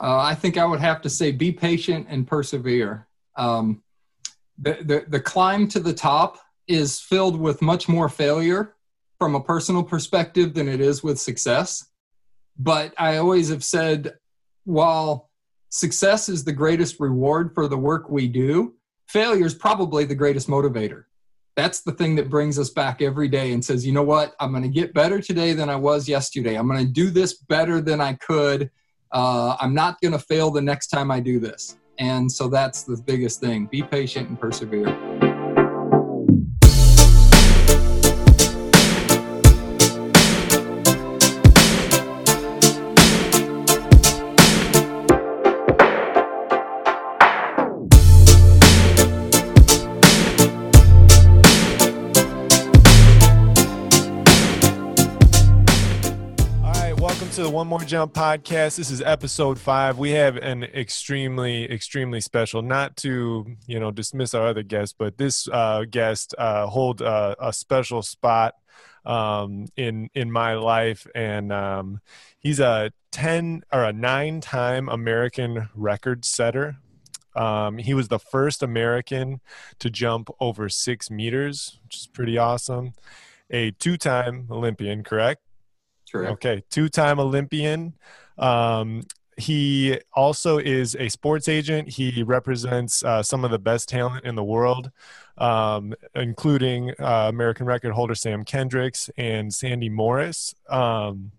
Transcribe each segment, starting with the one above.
Uh, I think I would have to say be patient and persevere. Um, the, the, the climb to the top is filled with much more failure from a personal perspective than it is with success. But I always have said, while success is the greatest reward for the work we do, failure is probably the greatest motivator. That's the thing that brings us back every day and says, you know what, I'm going to get better today than I was yesterday. I'm going to do this better than I could. Uh, I'm not going to fail the next time I do this. And so that's the biggest thing be patient and persevere. One More Jump podcast. This is episode five. We have an extremely, extremely special, not to, you know, dismiss our other guests, but this uh, guest uh, hold uh, a special spot um, in in my life. And um, he's a 10 or a nine time American record setter. Um, he was the first American to jump over six meters, which is pretty awesome. A two time Olympian, correct? Correct. Okay, two-time Olympian. Um, he also is a sports agent. He represents uh, some of the best talent in the world, um, including uh, American record holder Sam Kendricks and Sandi Morris. Um,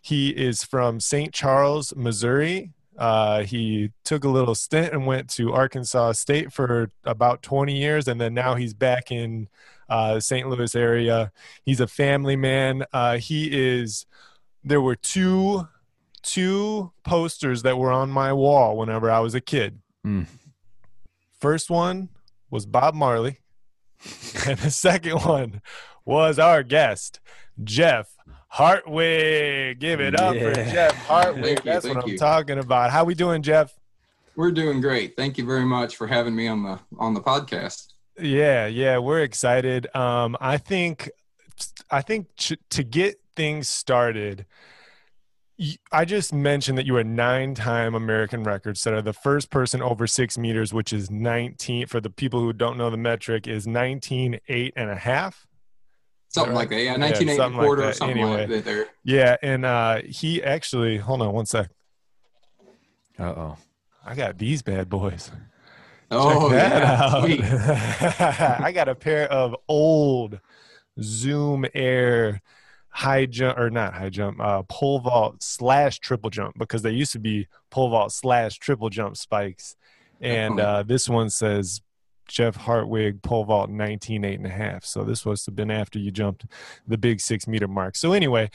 he is from St. Charles, Missouri. Uh, he took a little stint and went to Arkansas State for about 20 years, and then now he's back in uh, the St. Louis area. He's a family man. Uh, he is. There were two two posters that were on my wall whenever I was a kid. Mm. First one was Bob Marley, and the second one was our guest, Jeff Hartwig. Give it up yeah. for Jeff Hartwig. That's what I'm you. talking about. How we doing, Jeff? We're doing great. Thank you very much for having me on the on the podcast. Yeah, yeah, we're excited. Um, I think, I think ch- to get things started, I just mentioned that you were nine-time American record setter, the first person over six meters, which is 19. For the people who don't know the metric, is 19 eight and a half. Something like that, yeah, 19 yeah, eight and a quarter, like or something anyway, like that. There. Yeah, and uh, he actually, hold on one sec. Uh oh, I got these bad boys. Oh, yeah. I got a pair of old Zoom Air high jump or not high jump, uh, pole vault slash triple jump because they used to be pole vault slash triple jump spikes. And uh, this one says Jeff Hartwig pole vault 19 eight and a half. So this was have been after you jumped the big six meter mark. So anyway,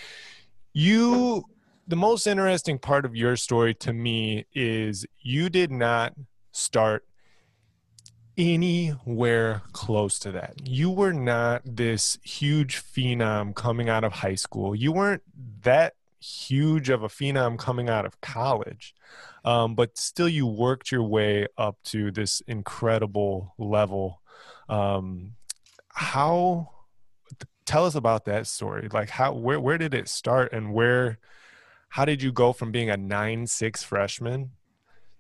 you the most interesting part of your story to me is you did not start anywhere close to that. You were not this huge phenom coming out of high school. You weren't that huge of a phenom coming out of college. Um, but still, you worked your way up to this incredible level. Um, how? Tell us about that story. Like, how? Where? Where did it start? And where? How did you go from being a nine six freshman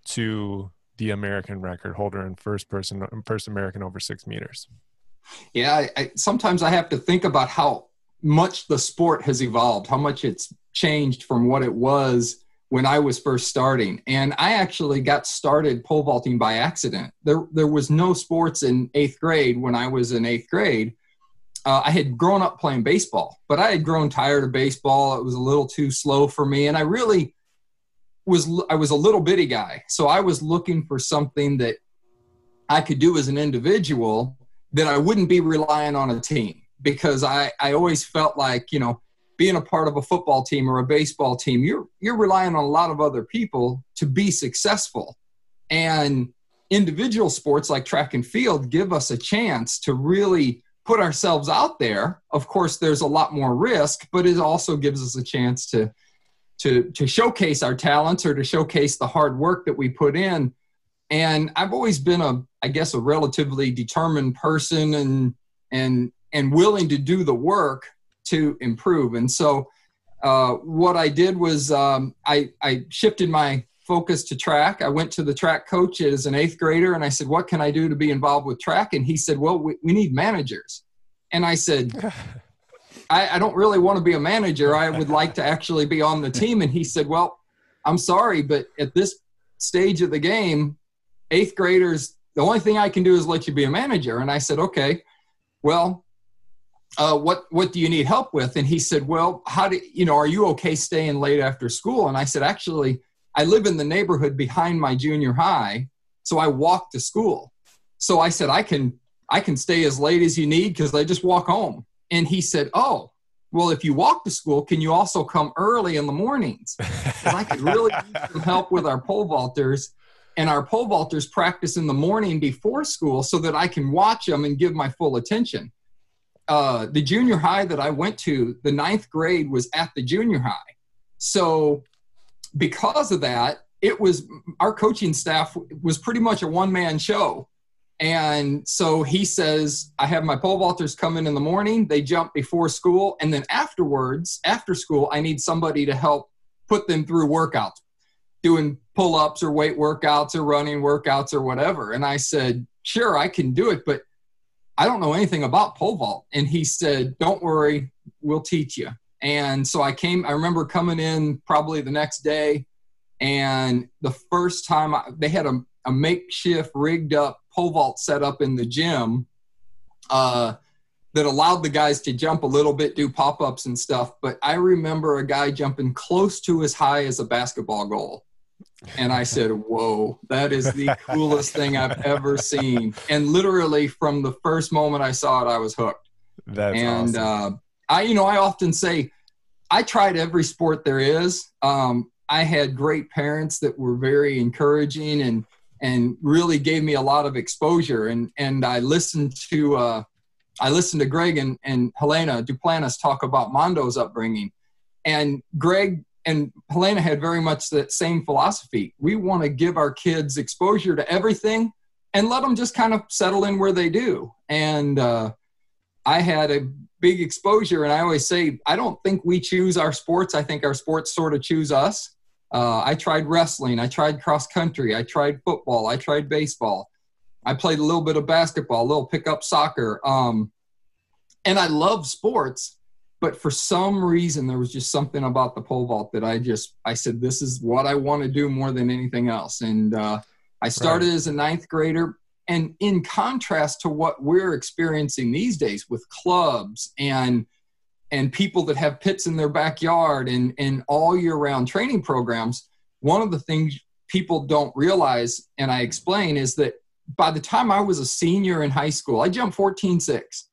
to the American record holder and first person, first American over six meters. Yeah, I, I, sometimes I have to think about how much the sport has evolved, how much it's changed from what it was when I was first starting. And I actually got started pole vaulting by accident. There, there was no sports in eighth grade when I was in eighth grade. Uh, I had grown up playing baseball, but I had grown tired of baseball. It was a little too slow for me. And I really was I was a little bitty guy, so I was looking for something that I could do as an individual that I wouldn't be relying on a team because I I always felt like you know being a part of a football team or a baseball team you're you're relying on a lot of other people to be successful. And individual sports like track and field give us a chance to really put ourselves out there. Of course there's a lot more risk but it also gives us a chance to to to showcase our talents or to showcase the hard work that we put in. And i've always been a i guess a relatively determined person and and and willing to do the work to improve and so uh, what i did was um, I, I shifted my focus to track. I went to the track coach as an eighth grader and I said, What can I do to be involved with track? And he said, Well, we, we need managers. And I said, I, I don't really want to be a manager. I would like to actually be on the team. And he said, Well, I'm sorry, but at this stage of the game, eighth graders, the only thing I can do is let you be a manager. And I said, Okay, well, uh, what what do you need help with? And he said, well, how do you know? Are you okay staying late after school? And I said, actually, I live in the neighborhood behind my junior high, so I walk to school. So I said, I can I can stay as late as you need because I just walk home. And he said, oh, well, if you walk to school, can you also come early in the mornings? I could really use some help with our pole vaulters. And our pole vaulters practice in the morning before school so that I can watch them and give my full attention uh, the junior high that I went to, the ninth grade was at the junior high. So because of that, it was our coaching staff was pretty much a one man show. And so he says, I have my pole vaulters come in in the morning, they jump before school, and then afterwards, after school, I need somebody to help put them through workouts, doing pull ups or weight workouts or running workouts or whatever. And I said, Sure, I can do it, but I don't know anything about pole vault. And he said, Don't worry, we'll teach you. And so I came, I remember coming in probably the next day. And the first time I, they had a, a, makeshift rigged up pole vault set up in the gym uh, that allowed the guys to jump a little bit, do pop ups and stuff. But I remember a guy jumping close to as high as a basketball goal. And I said, Whoa, that is the coolest thing I've ever seen. And literally from the first moment I saw it, I was hooked. That's and awesome. uh, I, you know, I often say, I tried every sport there is. Um, I had great parents that were very encouraging and and really gave me a lot of exposure. And and I listened to uh, I listened to Greg and, and Helena Duplantis talk about Mondo's upbringing. And Greg and Helena had very much that same philosophy. We want to give our kids exposure to everything and let them just kind of settle in where they do. And uh, I had a big exposure, and I always say, I don't think we choose our sports. I think our sports sort of choose us. Uh, I tried wrestling, I tried cross country, I tried football, I tried baseball. I played a little bit of basketball, a little pickup soccer. Um, and I love sports, but for some reason there was just something about the pole vault that i just i said this is what i want to do more than anything else and uh, i started right. as a ninth grader and in contrast to what we're experiencing these days with clubs and and people that have pits in their backyard and and all year round training programs one of the things people don't realize and i explain is that by the time i was a senior in high school i jumped 14 6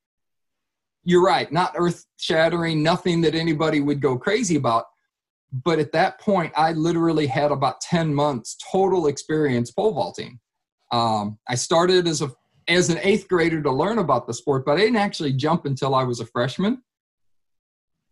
you're right, not earth shattering, nothing that anybody would go crazy about. But at that point, I literally had about 10 months total experience pole vaulting. Um, I started as a as an eighth grader to learn about the sport, but I didn't actually jump until I was a freshman.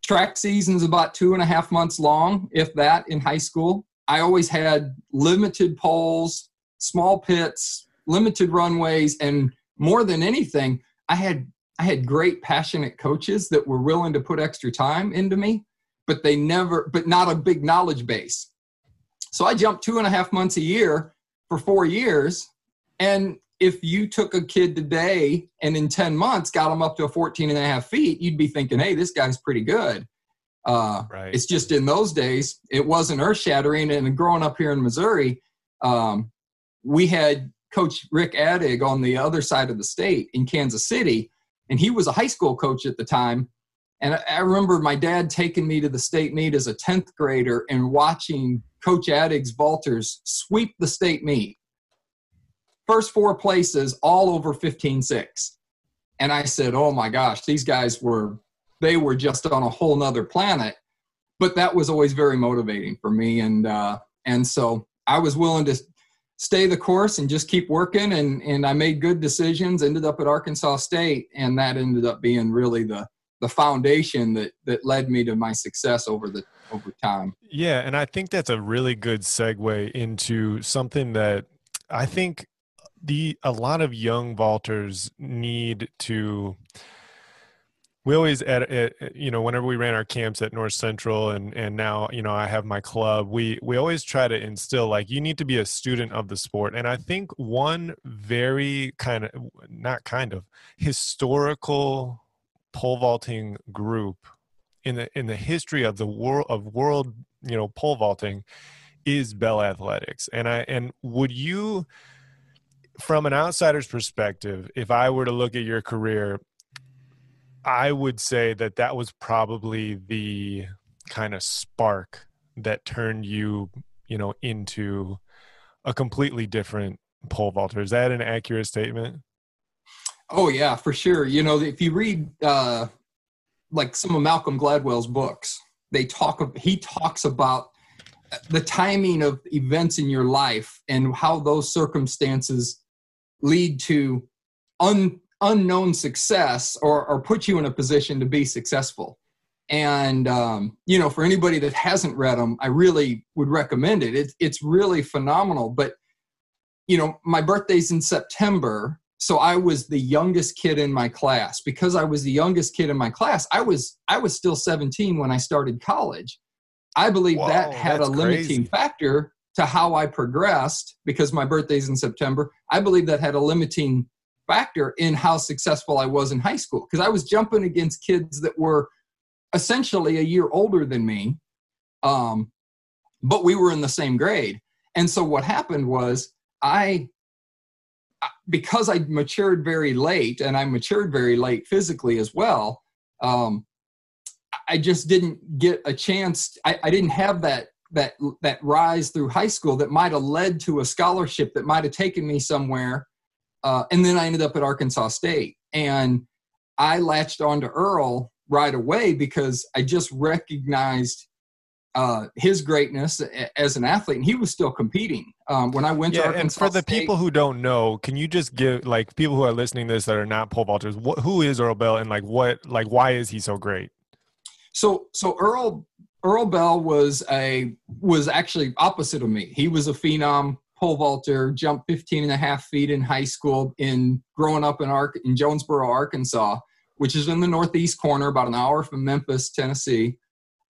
Track season's about two and a half months long, if that, in high school. I always had limited poles, small pits, limited runways, and more than anything, I had I had great, passionate coaches that were willing to put extra time into me, but they never, but not a big knowledge base. So I jumped two and a half months a year for four years. And if you took a kid today and in 10 months got them up to a 14 and a half feet, you'd be thinking, hey, this guy's pretty good. Uh, right. It's just in those days, it wasn't earth shattering. And growing up here in Missouri, um, we had Coach Rick Attig on the other side of the state in Kansas City and he was a high school coach at the time. And I, remember my dad taking me to the state meet as a 10th grader and watching Coach Attig's vaulters sweep the state meet. First four places, all over 15 6. And I said, oh my gosh, these guys were, they were just on a whole nother planet. But that was always very motivating for me. And, uh, and so I was willing to stay the course and just keep working and and I made good decisions ended up at Arkansas State and that ended up being really the the foundation that that led me to my success over the over time. Yeah, and I think that's a really good segue into something that I think the a lot of young vaulters need to we always at, at, you know whenever we ran our camps at north central and and now you know i have my club we we always try to instill like you need to be a student of the sport. And i think one very kind of not kind of historical pole vaulting group in the in the history of the world of world you know pole vaulting is bell athletics. And i and would you from an outsider's perspective if i were to look at your career I would say that that was probably the kind of spark that turned you, you know, into a completely different pole vaulter. Is that an accurate statement? Oh yeah, for sure. You know, if you read uh, like some of Malcolm Gladwell's books, they talk. Of he talks about the timing of events in your life and how those circumstances lead to un, unknown success or, or put you in a position to be successful. And, um, you know, for anybody that hasn't read them, I really would recommend it. it. It's really phenomenal. But, you know, my birthday's in September. So I was the youngest kid in my class. Because I was the youngest kid in my class, I was I was still 17 when I started college. I believe Whoa, that had a limiting crazy. factor to how I progressed because my birthday's in September. I believe that had a limiting factor in how successful I was in high school because I was jumping against kids that were essentially a year older than me, um, but we were in the same grade. And so what happened was I, because I matured very late and I matured very late physically as well, um, I just didn't get a chance. I, I didn't have that that that rise through high school that might have led to a scholarship that might have taken me somewhere uh, and then I ended up at Arkansas State. And I latched on to Earl right away because I just recognized uh, his greatness as an athlete, and he was still competing um, when I went yeah, to Arkansas. And for the State, people who don't know, can you just give like people who are listening to this that are not pole vaulters, what, who is Earl Bell, and like what, like why is he so great? So, so Earl Earl Bell was a was actually opposite of me. He was a phenom pole vaulter, jumped 15 and a half feet in high school in growing up in, Ar- in Jonesboro, Arkansas, which is in the northeast corner, about an hour from Memphis, Tennessee.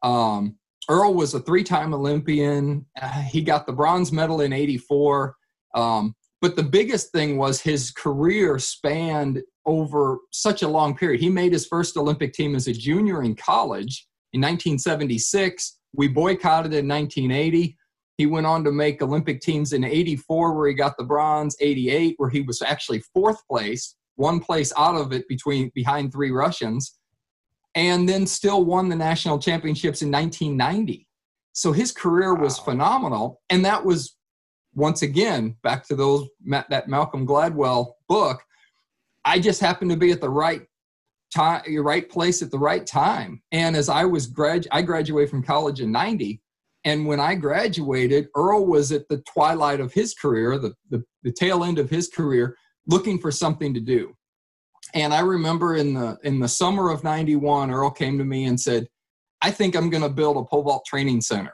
Um, Earl was a three time Olympian. Uh, he got the bronze medal in 84. Um, but the biggest thing was his career spanned over such a long period. He made his first Olympic team as a junior in college in 1976. We boycotted in 1980. He went on to make Olympic teams in 84, where he got the bronze, 88, where he was actually fourth place, one place out of it between behind three Russians, and then still won the national championships in 1990. So his career was wow. phenomenal. And that was once again back to those that Malcolm Gladwell book. I just happened to be at the right time, right place at the right time. And as I was grad, I graduated from college in 90. And when I graduated, Earl was at the twilight of his career, the, the, the, tail end of his career, looking for something to do. And I remember in the in the summer of 91, Earl came to me and said, I think I'm gonna build a pole vault training center.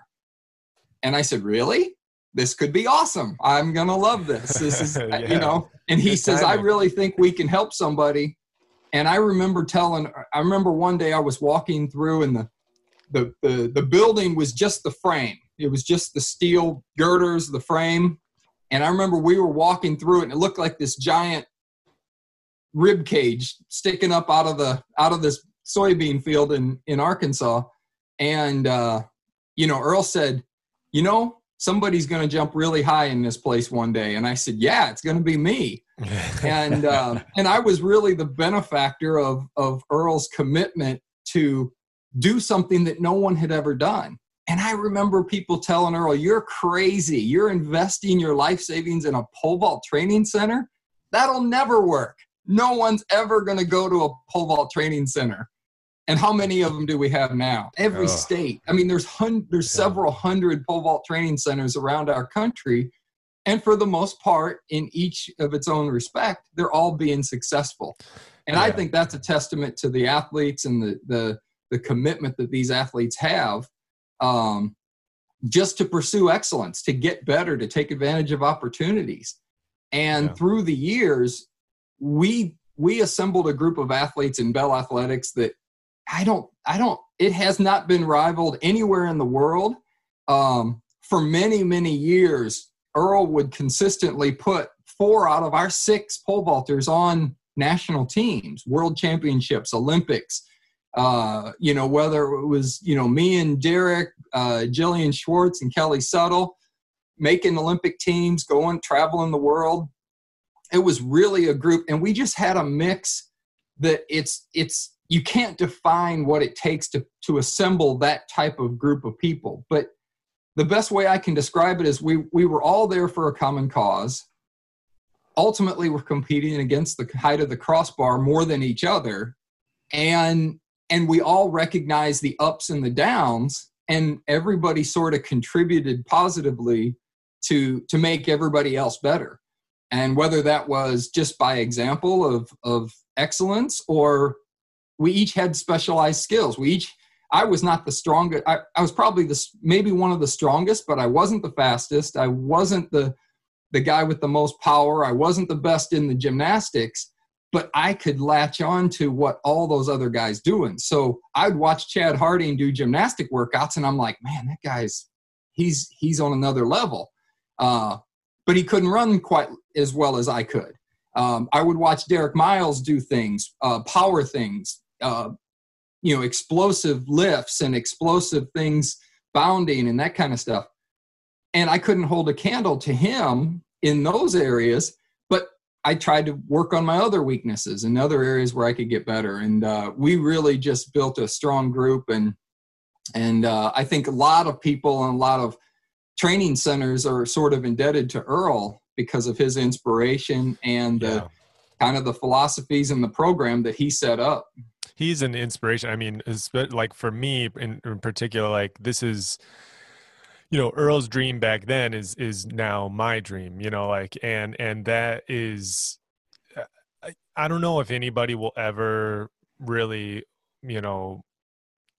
And I said, Really? This could be awesome. I'm gonna love this. This is yeah. you know, and he Good says, timing. I really think we can help somebody. And I remember telling I remember one day I was walking through and the the, the, the building was just the frame. It was just the steel girders, the frame. And I remember we were walking through it and it looked like this giant rib cage sticking up out of the out of this soybean field in in Arkansas. And uh, you know, Earl said, "You know, somebody's going to jump really high in this place one day." And I said, "Yeah, it's going to be me." and uh, and I was really the benefactor of of Earl's commitment to do something that no one had ever done. And I remember people telling Earl, You're crazy. You're investing your life savings in a pole vault training center? That'll never work. No one's ever going to go to a pole vault training center. And how many of them do we have now? Every oh. state. I mean, there's hun- there's yeah. several hundred pole vault training centers around our country, and for the most part, in each of its own respect, they're all being successful. And yeah. I think that's a testament to the athletes and the the the commitment that these athletes have um, just to pursue excellence, to get better, to take advantage of opportunities. And yeah. through the years, we we assembled a group of athletes in Bell Athletics that I don't, I don't, it has not been rivaled anywhere in the world. Um, for many, many years, Earl would consistently put four out of our six pole vaulters on national teams, world championships, Olympics. Uh, you know, whether it was, you know, me and Derek, uh, Jillian Schwartz and Kelly Suttle making Olympic teams, going, traveling the world. It was really a group, and we just had a mix that it's, it's, you can't define what it takes to, to assemble that type of group of people. But the best way I can describe it is we, we were all there for a common cause ultimately we're competing against the height of the crossbar more than each other and and we all recognize the ups and the downs and everybody sort of contributed positively to to make everybody else better. And whether that was just by example of of excellence or we each had specialized skills. We each i was not the strongest i, I was probably the maybe one of the strongest but i wasn't the fastest. I wasn't the the guy with the most power. I wasn't the best in the gymnastics, but I could latch on to what all those other guys doing. So I'd watch Chad Harting do gymnastic workouts, and I'm like, man, that guy's he's he's on another level. Uh, but he couldn't run quite as well as I could. Um, I would watch Derek Miles do things, uh, power things, uh, you know, explosive lifts and explosive things, bounding and that kind of stuff and I couldn't hold a candle to him in those areas. I tried to work on my other weaknesses and other areas where I could get better. And uh, we really just built a strong group. And and uh, I think a lot of people and a lot of training centers are sort of indebted to Earl because of his inspiration and yeah. the kind of the philosophies and the program that he set up. He's an inspiration. I mean, like for me in, in particular, like this is you know earl's dream back then is is now my dream you know like and and that is uh, I, I don't know if anybody will ever really you know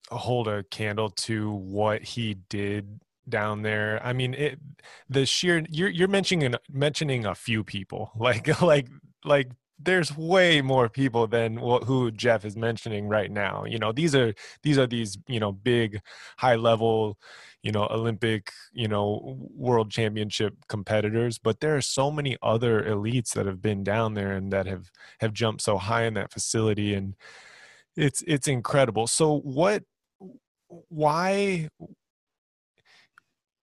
hold a candle to what he did down there i mean it the sheer you're you're mentioning mentioning a few people like like like there's way more people than who Jeff is mentioning right now. You know, these are these are these you know big, high level, you know, Olympic, you know, world championship competitors. But there are so many other elites that have been down there and that have have jumped so high in that facility, and it's it's incredible. So what? Why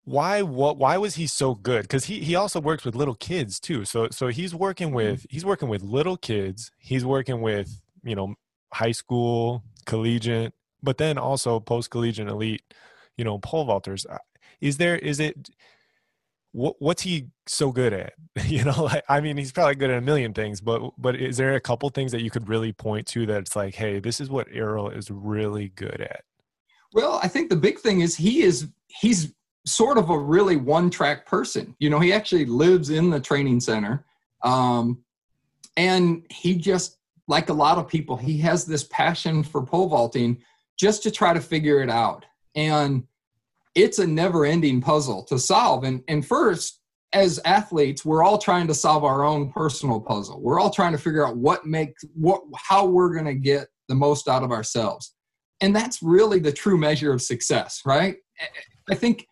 why what why was he so good because he he also works with little kids too so so he's working mm-hmm. with he's working with little kids he's working with you know high school collegiate but then also post collegiate elite you know pole vaulters uh, is there is it what what's he so good at you know like, i mean he's probably good at a million things but but is there a couple things that you could really point to that it's like hey this is what Earl is really good at well i think the big thing is he is he's sort of a really one track person. You know, he actually lives in the training center. Um, and he just, like a lot of people, he has this passion for pole vaulting just to try to figure it out. And it's a never ending puzzle to solve. And, and first, as athletes, we're all trying to solve our own personal puzzle. We're all trying to figure out what makes what how we're going to get the most out of ourselves. And that's really the true measure of success, right? I think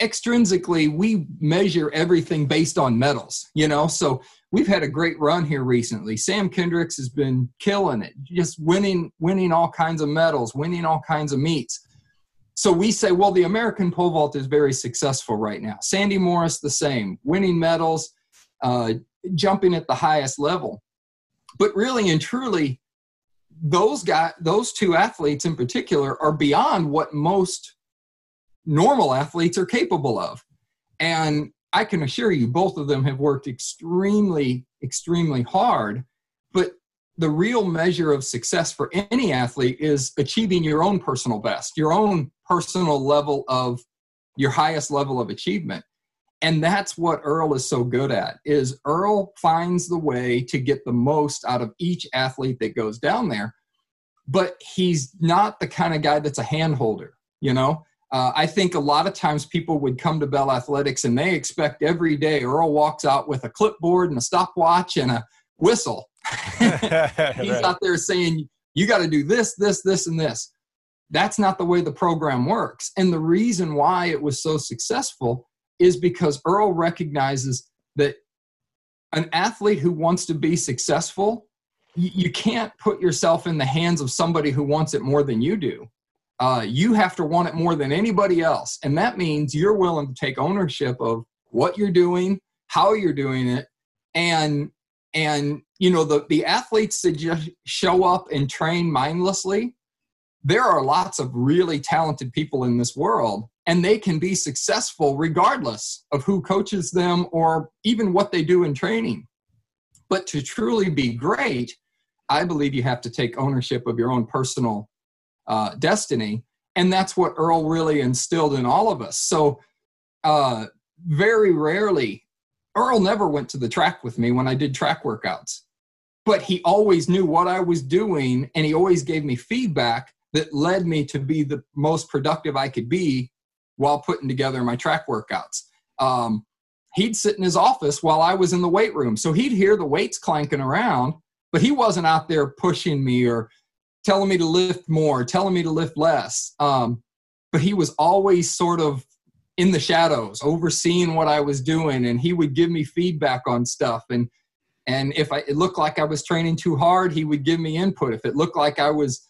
extrinsically we measure everything based on medals you know so we've had a great run here recently sam kendricks has been killing it just winning winning all kinds of medals winning all kinds of meets so we say well the american pole vault is very successful right now sandi morris the same winning medals uh, jumping at the highest level but really and truly those guys those two athletes in particular are beyond what most normal athletes are capable of. And I can assure you, both of them have worked extremely, extremely hard. But the real measure of success for any athlete is achieving your own personal best, your own personal level of your highest level of achievement. And that's what Earl is so good at is Earl finds the way to get the most out of each athlete that goes down there. But he's not the kind of guy that's a hand holder, you know? Uh, I think a lot of times people would come to Bell Athletics and they expect every day Earl walks out with a clipboard and a stopwatch and a whistle. He's right. out there saying, you got to do this, this, this, and this. That's not the way the program works. And the reason why it was so successful is because Earl recognizes that an athlete who wants to be successful, you, can't put yourself in the hands of somebody who wants it more than you do. Uh, you have to want it more than anybody else. And that means you're willing to take ownership of what you're doing, how you're doing it, and and you know the the athletes that just show up and train mindlessly there are lots of really talented people in this world and they can be successful regardless of who coaches them or even what they do in training. But to truly be great i believe you have to take ownership of your own personal uh, destiny and that's what earl really instilled in all of us. So uh, very rarely Earl never went to the track with me when I did track workouts, but he always knew what I was doing and he always gave me feedback that led me to be the most productive I could be while putting together my track workouts. Um, he'd sit in his office while I was in the weight room. So he'd hear the weights clanking around, but he wasn't out there pushing me or telling me to lift more, telling me to lift less. Um, but he was always sort of in the shadows overseeing what i was doing and he would give me feedback on stuff and and if I, it looked like i was training too hard he would give me input if it looked like i was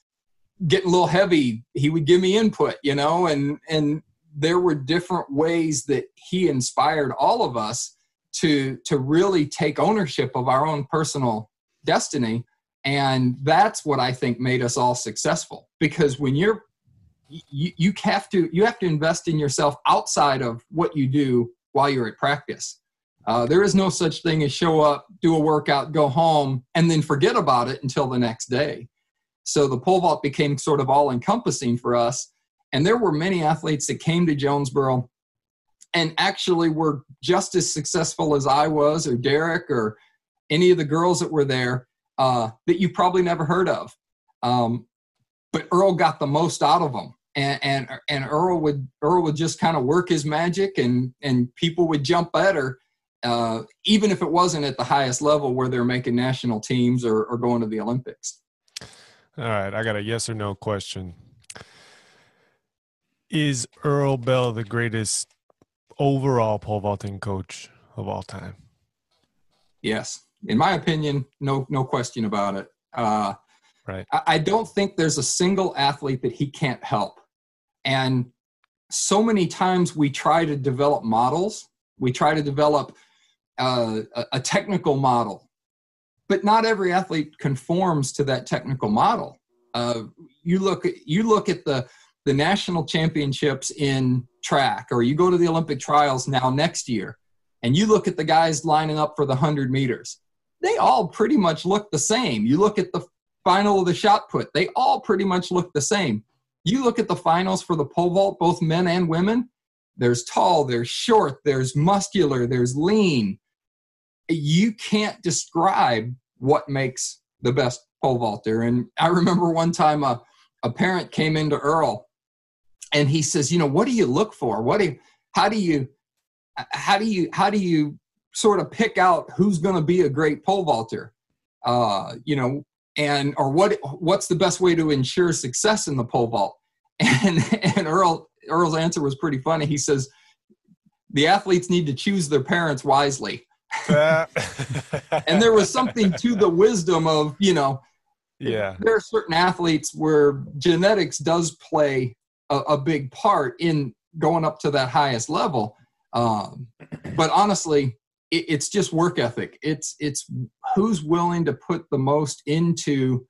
getting a little heavy he would give me input you know and and there were different ways that he inspired all of us to to really take ownership of our own personal destiny and that's what i think made us all successful because when you're you, you have to you have to invest in yourself outside of what you do while you're at practice. Uh, there is no such thing as show up, do a workout, go home, and then forget about it until the next day. So the pole vault became sort of all encompassing for us. And there were many athletes that came to Jonesboro and actually were just as successful as I was, or Derek, or any of the girls that were there uh, that you probably never heard of. Um, but Earl got the most out of them and and and Earl would Earl would just kind of work his magic, and and people would jump better, uh, even if it wasn't at the highest level where they're making national teams or, or going to the Olympics. All right, I got a yes or no question. Is Earl Bell the greatest overall pole vaulting coach of all time? Yes, in my opinion, no no question about it. Uh, right. I, I don't think there's a single athlete that he can't help. And so many times we try to develop models, we try to develop uh, a, a technical model, but not every athlete conforms to that technical model. Uh, you look at you look at the the national championships in track, or you go to the Olympic trials now next year, and you look at the guys lining up for the hundred meters. They all pretty much look the same. You look at the final of the shot put; they all pretty much look the same. You look at the finals for the pole vault, both men and women, there's tall, there's short, there's muscular, there's lean. You can't describe what makes the best pole vaulter. And I remember one time a, a parent came into Earl and he says, you know, what do you look for? What do you, how do you, how do you, how do you sort of pick out who's going to be a great pole vaulter? Uh, you know, and or what what's the best way to ensure success in the pole vault and and earl earl's answer was pretty funny he says the athletes need to choose their parents wisely and there was something to the wisdom of you know yeah there are certain athletes where genetics does play a, a big part in going up to that highest level um, but honestly it, it's just work ethic. It's it's who's willing to put the most into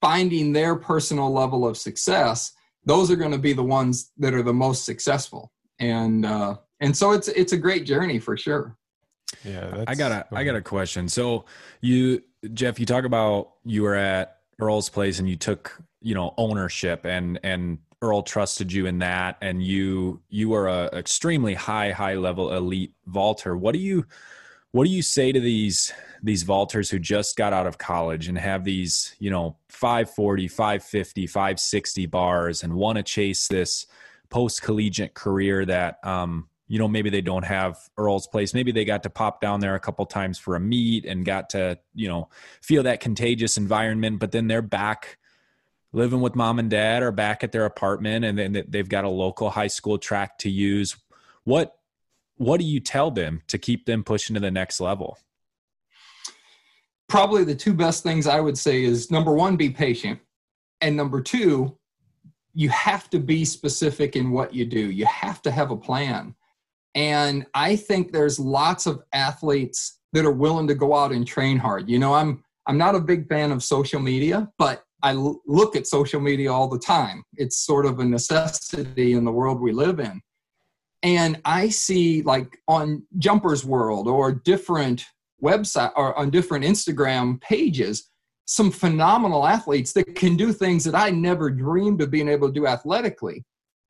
finding their personal level of success. Those are going to be the ones that are the most successful, and uh, and so it's it's a great journey for sure. Yeah, I got a I got a question. So you Jeff, you talk about you were at Earl's place and you took you know ownership and and Earl trusted you in that, and you you are a extremely high high level elite vaulter. What do you what do you say to these these vaulters who just got out of college and have these you know 540 550 560 bars and want to chase this post collegiate career that um, you know maybe they don't have earl's place. Maybe they got to pop down there a couple times for a meet and got to you know feel that contagious environment but then they're back living with mom and dad or back at their apartment and then they've got a local high school track to use. What what do you tell them to keep them pushing to the next level? Probably the two best things i would say is number one be patient. And number two you have to be specific in what you do. You have to have a plan and I think there's lots of athletes that are willing to go out and train hard. You know, I'm I'm not a big fan of social media, but I l- look at social media all the time. It's sort of a necessity in the world we live in. And I see like on Jumpers World or different website or on different Instagram pages some phenomenal athletes that can do things that I never dreamed of being able to do athletically,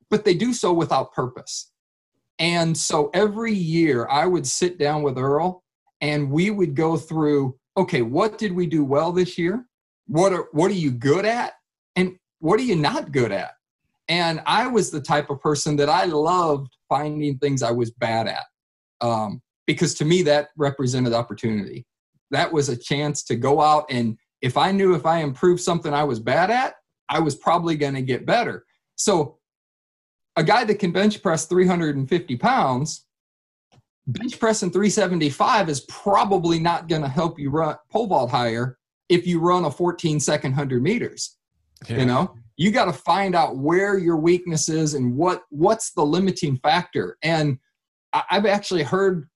but they do so without purpose. And so every year I would sit down with Earl and we would go through okay, what did we do well this year? What are what are you good at? And what are you not good at? And I was the type of person that I loved finding things I was bad at. Um, because to me that represented opportunity. That was a chance to go out and if I knew if I improved something I was bad at, I was probably going to get better. So a guy that can bench press 350 pounds, bench pressing 375 is probably not going to help you run pole vault higher if you run a 14 second 100 meters. Yeah. You know, you got to find out where your weakness is and what what's the limiting factor. And I've actually heard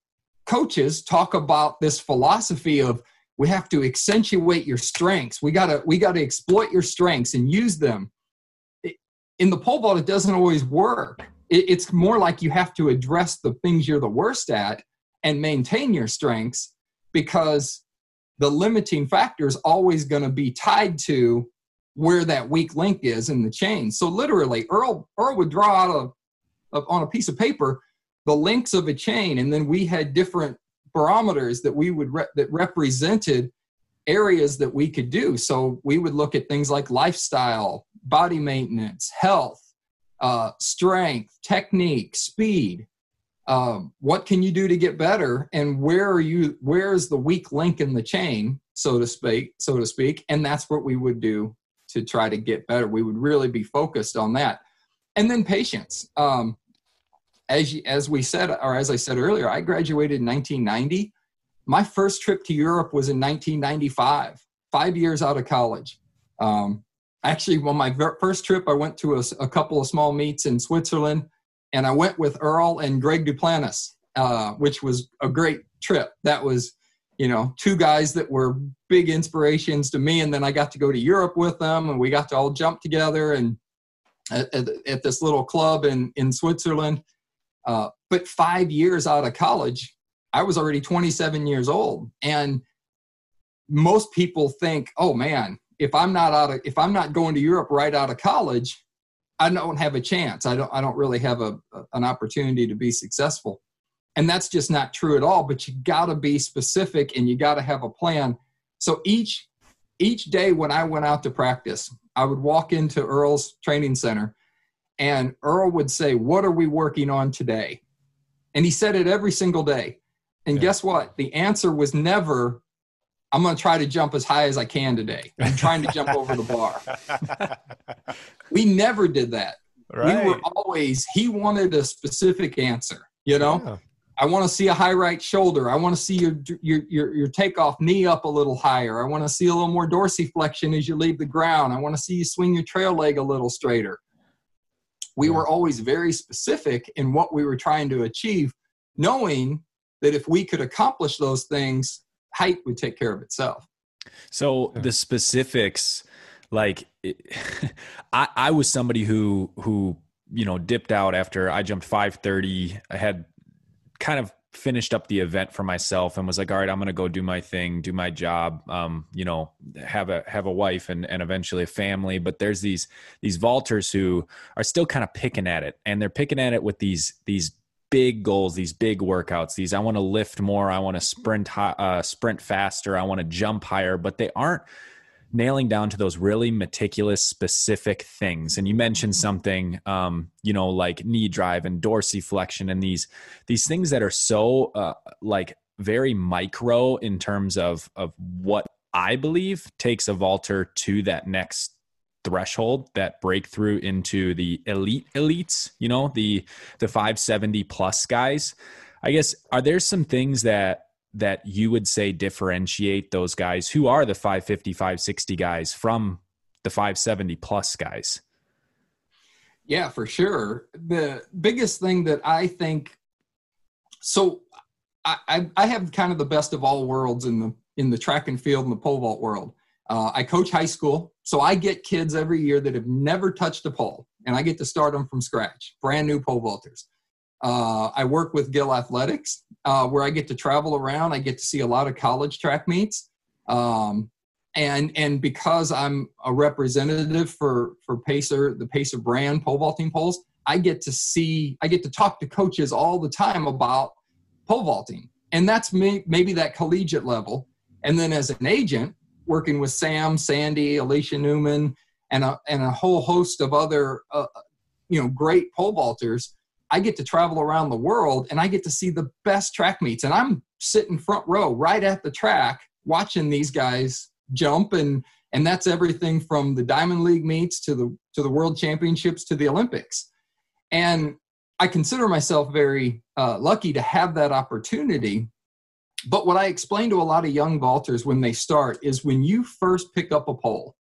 coaches talk about this philosophy of we have to accentuate your strengths. We got to we got to exploit your strengths and use them in the pole vault, it doesn't always work. It, it's more like you have to address the things you're the worst at and maintain your strengths because the limiting factor is always going to be tied to where that weak link is in the chain. So literally, Earl Earl would draw out on a piece of paper the links of a chain, and then we had different barometers that we would re- that represented areas that we could do. So we would look at things like lifestyle, body maintenance, health, uh, strength, technique, speed. Um, what can you do to get better, and where are you? Where is the weak link in the chain, so to speak? So to speak, and that's what we would do to try to get better. We would really be focused on that, and then patience. Um, as you, as we said, or as I said earlier, I graduated in 1990 my first trip to Europe was in 1995, five years out of college. Um, actually, on my first trip, I went to a, a, couple of small meets in Switzerland, and I went with Earl and Greg Duplantis, uh, which was a great trip. That was, you know, two guys that were big inspirations to me, and then I got to go to Europe with them, and we got to all jump together and at, at, at this little club in in Switzerland. Uh, but five years out of college, I was already 27 years old. And most people think, oh man, if I'm not out of, if I'm not going to Europe right out of college, I don't have a chance. I don't, I don't really have a, an opportunity to be successful. And that's just not true at all. But you got to be specific and you got to have a plan. So each, each day when I went out to practice, I would walk into Earl's training center and Earl would say, What are we working on today? And he said it every single day. And yeah. guess what? The answer was never, I'm going to try to jump as high as I can today. I'm trying to jump over the bar. We never did that. Right. We were always, he wanted a specific answer, you know? Yeah. I want to see a high right shoulder. I want to see your, your, your, your takeoff knee up a little higher. I want to see a little more dorsiflexion as you leave the ground. I want to see you swing your trail leg a little straighter. We yeah. were always very specific in what we were trying to achieve, knowing that if we could accomplish those things, height would take care of itself. So the specifics, like I, I was somebody who who you know dipped out after I jumped 530. I had kind of finished up the event for myself and was like, all right, I'm going to go do my thing, do my job, um, you know, have a, have a wife and, and eventually a family. But there's these, these vaulters who are still kind of picking at it and they're picking at it with these, these big goals, these big workouts, these I want to lift more, I want to sprint uh, sprint faster, I want to jump higher, but they aren't nailing down to those really meticulous specific things. And you mentioned something um, you know like knee drive and dorsiflexion and these these things that are so uh, like very micro in terms of of what i believe takes a vaulter to that next threshold that breakthrough into the elite elites you know the the 570 plus guys. I guess are there some things that that you would say differentiate those guys? Who are the 550 560 guys from the 570 plus guys? Yeah for sure. The biggest thing that i think so I, I have kind of the best of all worlds in the in the track and field and the pole vault world uh, i coach high school so i get kids every year that have never touched a pole and i get to start them from scratch brand new pole vaulters uh, I work with Gill Athletics, uh, where I get to travel around. I get to see a lot of college track meets, um, and and because I'm a representative for for Pacer, the Pacer brand pole vaulting poles, I get to see, I get to talk to coaches all the time about pole vaulting, and that's me, maybe that collegiate level. And then as an agent, working with Sam, Sandi, Alysha Newman, and a and a whole host of other, uh, you know, great pole vaulters I get to travel around the world and I get to see the best track meets. And I'm sitting front row right at the track watching these guys jump and and that's everything from the Diamond League meets to the to the World Championships to the Olympics. And I consider myself very uh, lucky to have that opportunity. But what I explain to a lot of young vaulters when they start is when you first pick up a pole,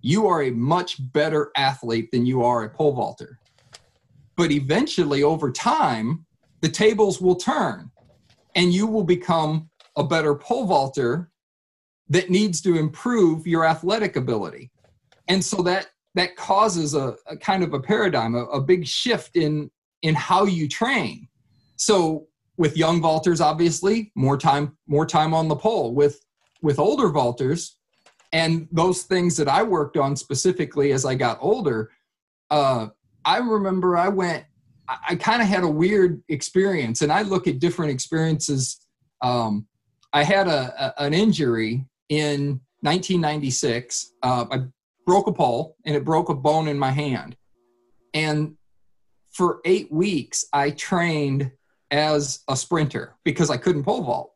you are a much better athlete than you are a pole vaulter. But eventually, over time, the tables will turn and you will become a better pole vaulter that needs to improve your athletic ability. And so that that causes a, a kind of a paradigm, a, a big shift in in how you train. So with young vaulters, obviously, more time, more time on the pole. With with older vaulters, and those things that I worked on specifically as I got older, uh, I remember I went, I, I kind of had a weird experience, and I look at different experiences. Um, I had a, a, an injury in 1996. Uh, I broke a pole and it broke a bone in my hand. And for eight weeks, I trained as a sprinter because I couldn't pole vault.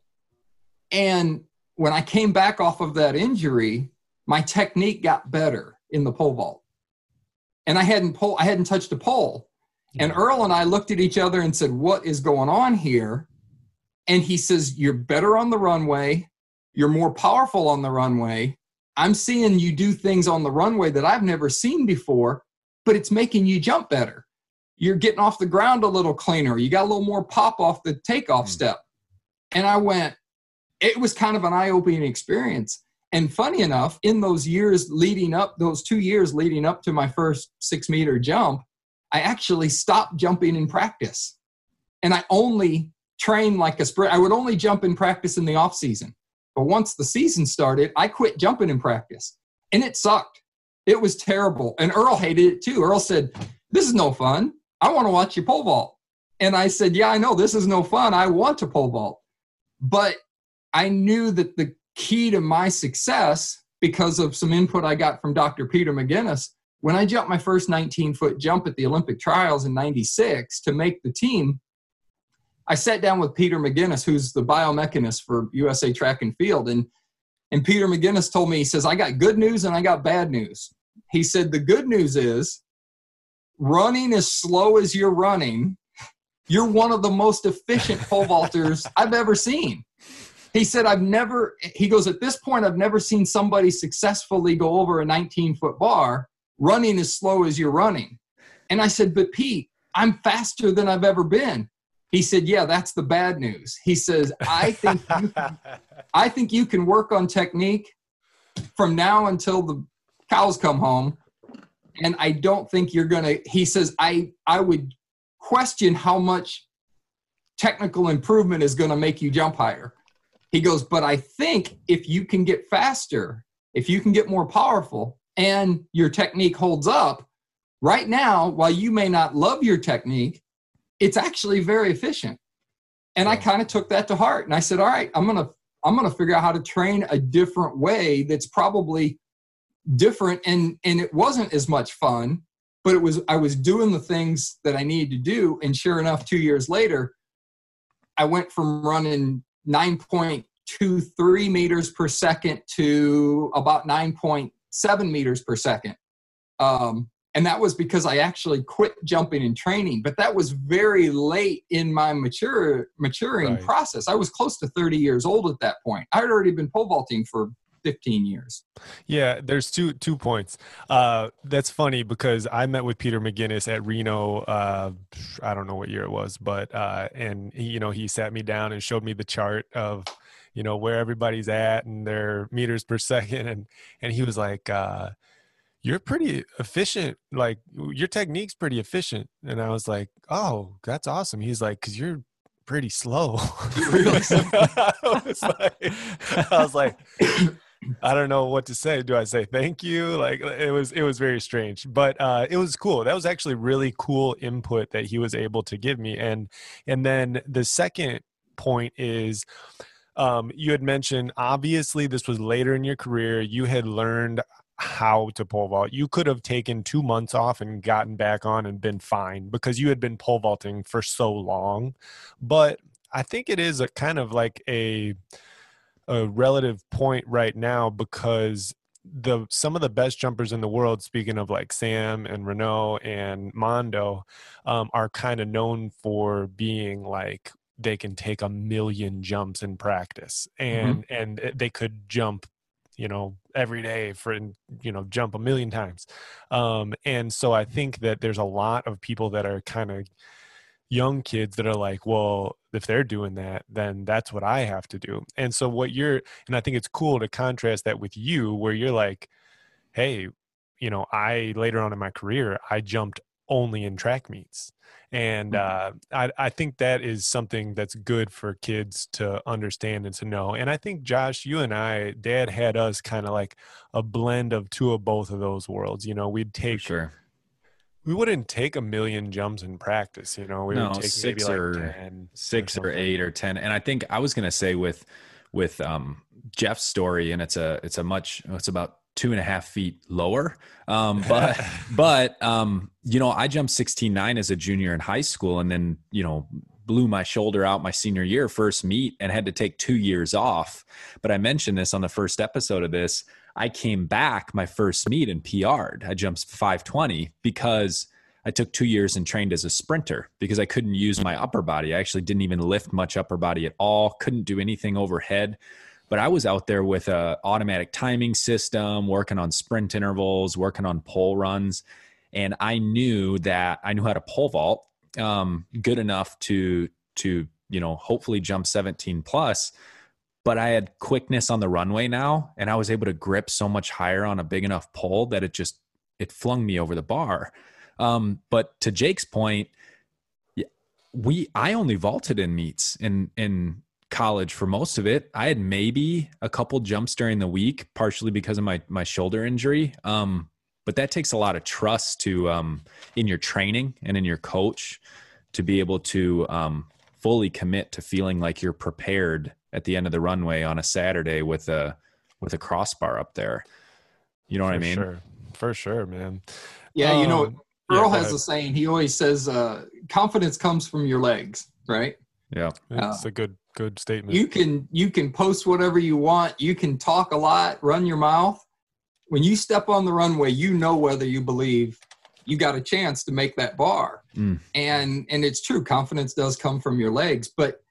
And when I came back off of that injury, my technique got better in the pole vault and I hadn't pole, I hadn't touched a pole. And Earl and I looked at each other and said, "What is going on here?" And he says, "You're better on the runway. You're more powerful on the runway. I'm seeing you do things on the runway that I've never seen before, but it's making you jump better. You're getting off the ground a little cleaner. You got a little more pop off the takeoff mm. step." And I went, it was kind of an eye-opening experience. And funny enough, in those years leading up, those two years leading up to my first six meter jump, I actually stopped jumping in practice. And I only trained like a sprint. I would only jump in practice in the off season. But once the season started, I quit jumping in practice. And it sucked. It was terrible. And Earl hated it too. Earl said, This is no fun. I want to watch you pole vault. And I said, Yeah, I know this is no fun. I want to pole vault. But I knew that the key to my success because of some input I got from Dr. Peter McGinnis. When I jumped my first 19 foot jump at the Olympic trials in 96 to make the team, I sat down with Peter McGinnis, who's the biomechanist for USA Track and Field. And, and Peter McGinnis told me, he says, I got good news and I got bad news. He said, The good news is running as slow as you're running, you're one of the most efficient pole vaulters I've ever seen he said, I've never, he goes, at this point, I've never seen somebody successfully go over a 19 foot bar running as slow as you're running. And I said, but Pete, I'm faster than I've ever been. He said, yeah, that's the bad news. He says, I think, you can, I think you can work on technique from now until the cows come home. And I don't think you're going to, he says, I, I would question how much technical improvement is going to make you jump higher. He goes, but I think if you can get faster, if you can get more powerful, and your technique holds up, right now, while you may not love your technique, it's actually very efficient. And I kind of took that to heart and I said, all right, I'm to I'm going to figure out how to train a different way that's probably different and and it wasn't as much fun but it was i was doing the things that i needed to do and sure enough two years later i went from running 9.23 meters per second to about 9.7 meters per second. Um, and that was because i actually quit jumping and training but that was very late in my mature maturing right. process. I was close to 30 years old at that point. I had already been pole vaulting for 15 years. Yeah, there's two two points. Uh, that's funny because I met with Peter McGinnis at Reno. Uh, I don't know what year it was, but uh, and he, you know he sat me down and showed me the chart of you know where everybody's at and their meters per second, and and he was like. Uh, you're pretty efficient like your technique's pretty efficient and i was like oh that's awesome he's like because you're pretty slow. I, was like, I was like, I don't know what to say. Do I say thank you? Like it was it was very strange, but uh, it was cool. That was actually really cool input that he was able to give me. And and then the second point is um, you had mentioned obviously this was later in your career. You had learned how to pole vault. You could have taken two months off and gotten back on and been fine because you had been pole vaulting for so long. But I think it is a kind of like a a relative point right now because the some of the best jumpers in the world, speaking of like Sam and Renaud and Mondo, um, are kind of known for being like they can take a million jumps in practice mm-hmm. and mm-hmm. and they could jump you know every day for you know jump a million times um and so i think that there's a lot of people that are kind of young kids that are like, well, if they're doing that, then that's what I have to do. And so what you're, and I think it's cool to contrast that with you, where you're like, hey, you know, I later on in my career, I jumped only in track meets. And mm-hmm. uh, I, I think that is something that's good for kids to understand and to know. And I think, Josh, you and I, dad had us kind of like a blend of two of both of those worlds. You know, we'd take sure we wouldn't take a million jumps in practice, you know. We no, would take six or like 10 six or, or, eight or ten. And I think I was gonna say with with um, Jeff's story, and it's a it's a much it's about two and a half feet lower. Um, but but um, you know, I jumped sixteen nine as a junior in high school, and then you know blew my shoulder out my senior year first meet and had to take two years off. But I mentioned this on the first episode of this. I came back my first meet and PR'd. I jumped 520 because I took two years and trained as a sprinter because I couldn't use my upper body. I actually didn't even lift much upper body at all, couldn't do anything overhead. But I was out there with a automatic timing system, working on sprint intervals, working on pole runs. And I knew that I knew how to pole vault um, good enough to to you know hopefully jump 17 plus but I had quickness on the runway now, and I was able to grip so much higher on a big enough pole that it just it flung me over the bar. Um, but to Jake's point, we I only vaulted in meets in in college for most of it. I had maybe a couple jumps during the week, partially because of my my shoulder injury. Um, but that takes a lot of trust to um, in your training and in your coach to be able to um, fully commit to feeling like you're prepared at the end of the runway on a Saturday with a with a crossbar up there. You know what For I mean? Sure. For sure, man. Yeah, um, you know, um, Earl yeah, has a saying. He always says, uh, "Confidence comes from your legs." Right? Yeah, it's uh, a good good statement. You can you can post whatever you want. You can talk a lot, run your mouth. When you step on the runway, you know whether you believe you got a chance to make that bar. Mm. And and it's true, confidence does come from your legs, but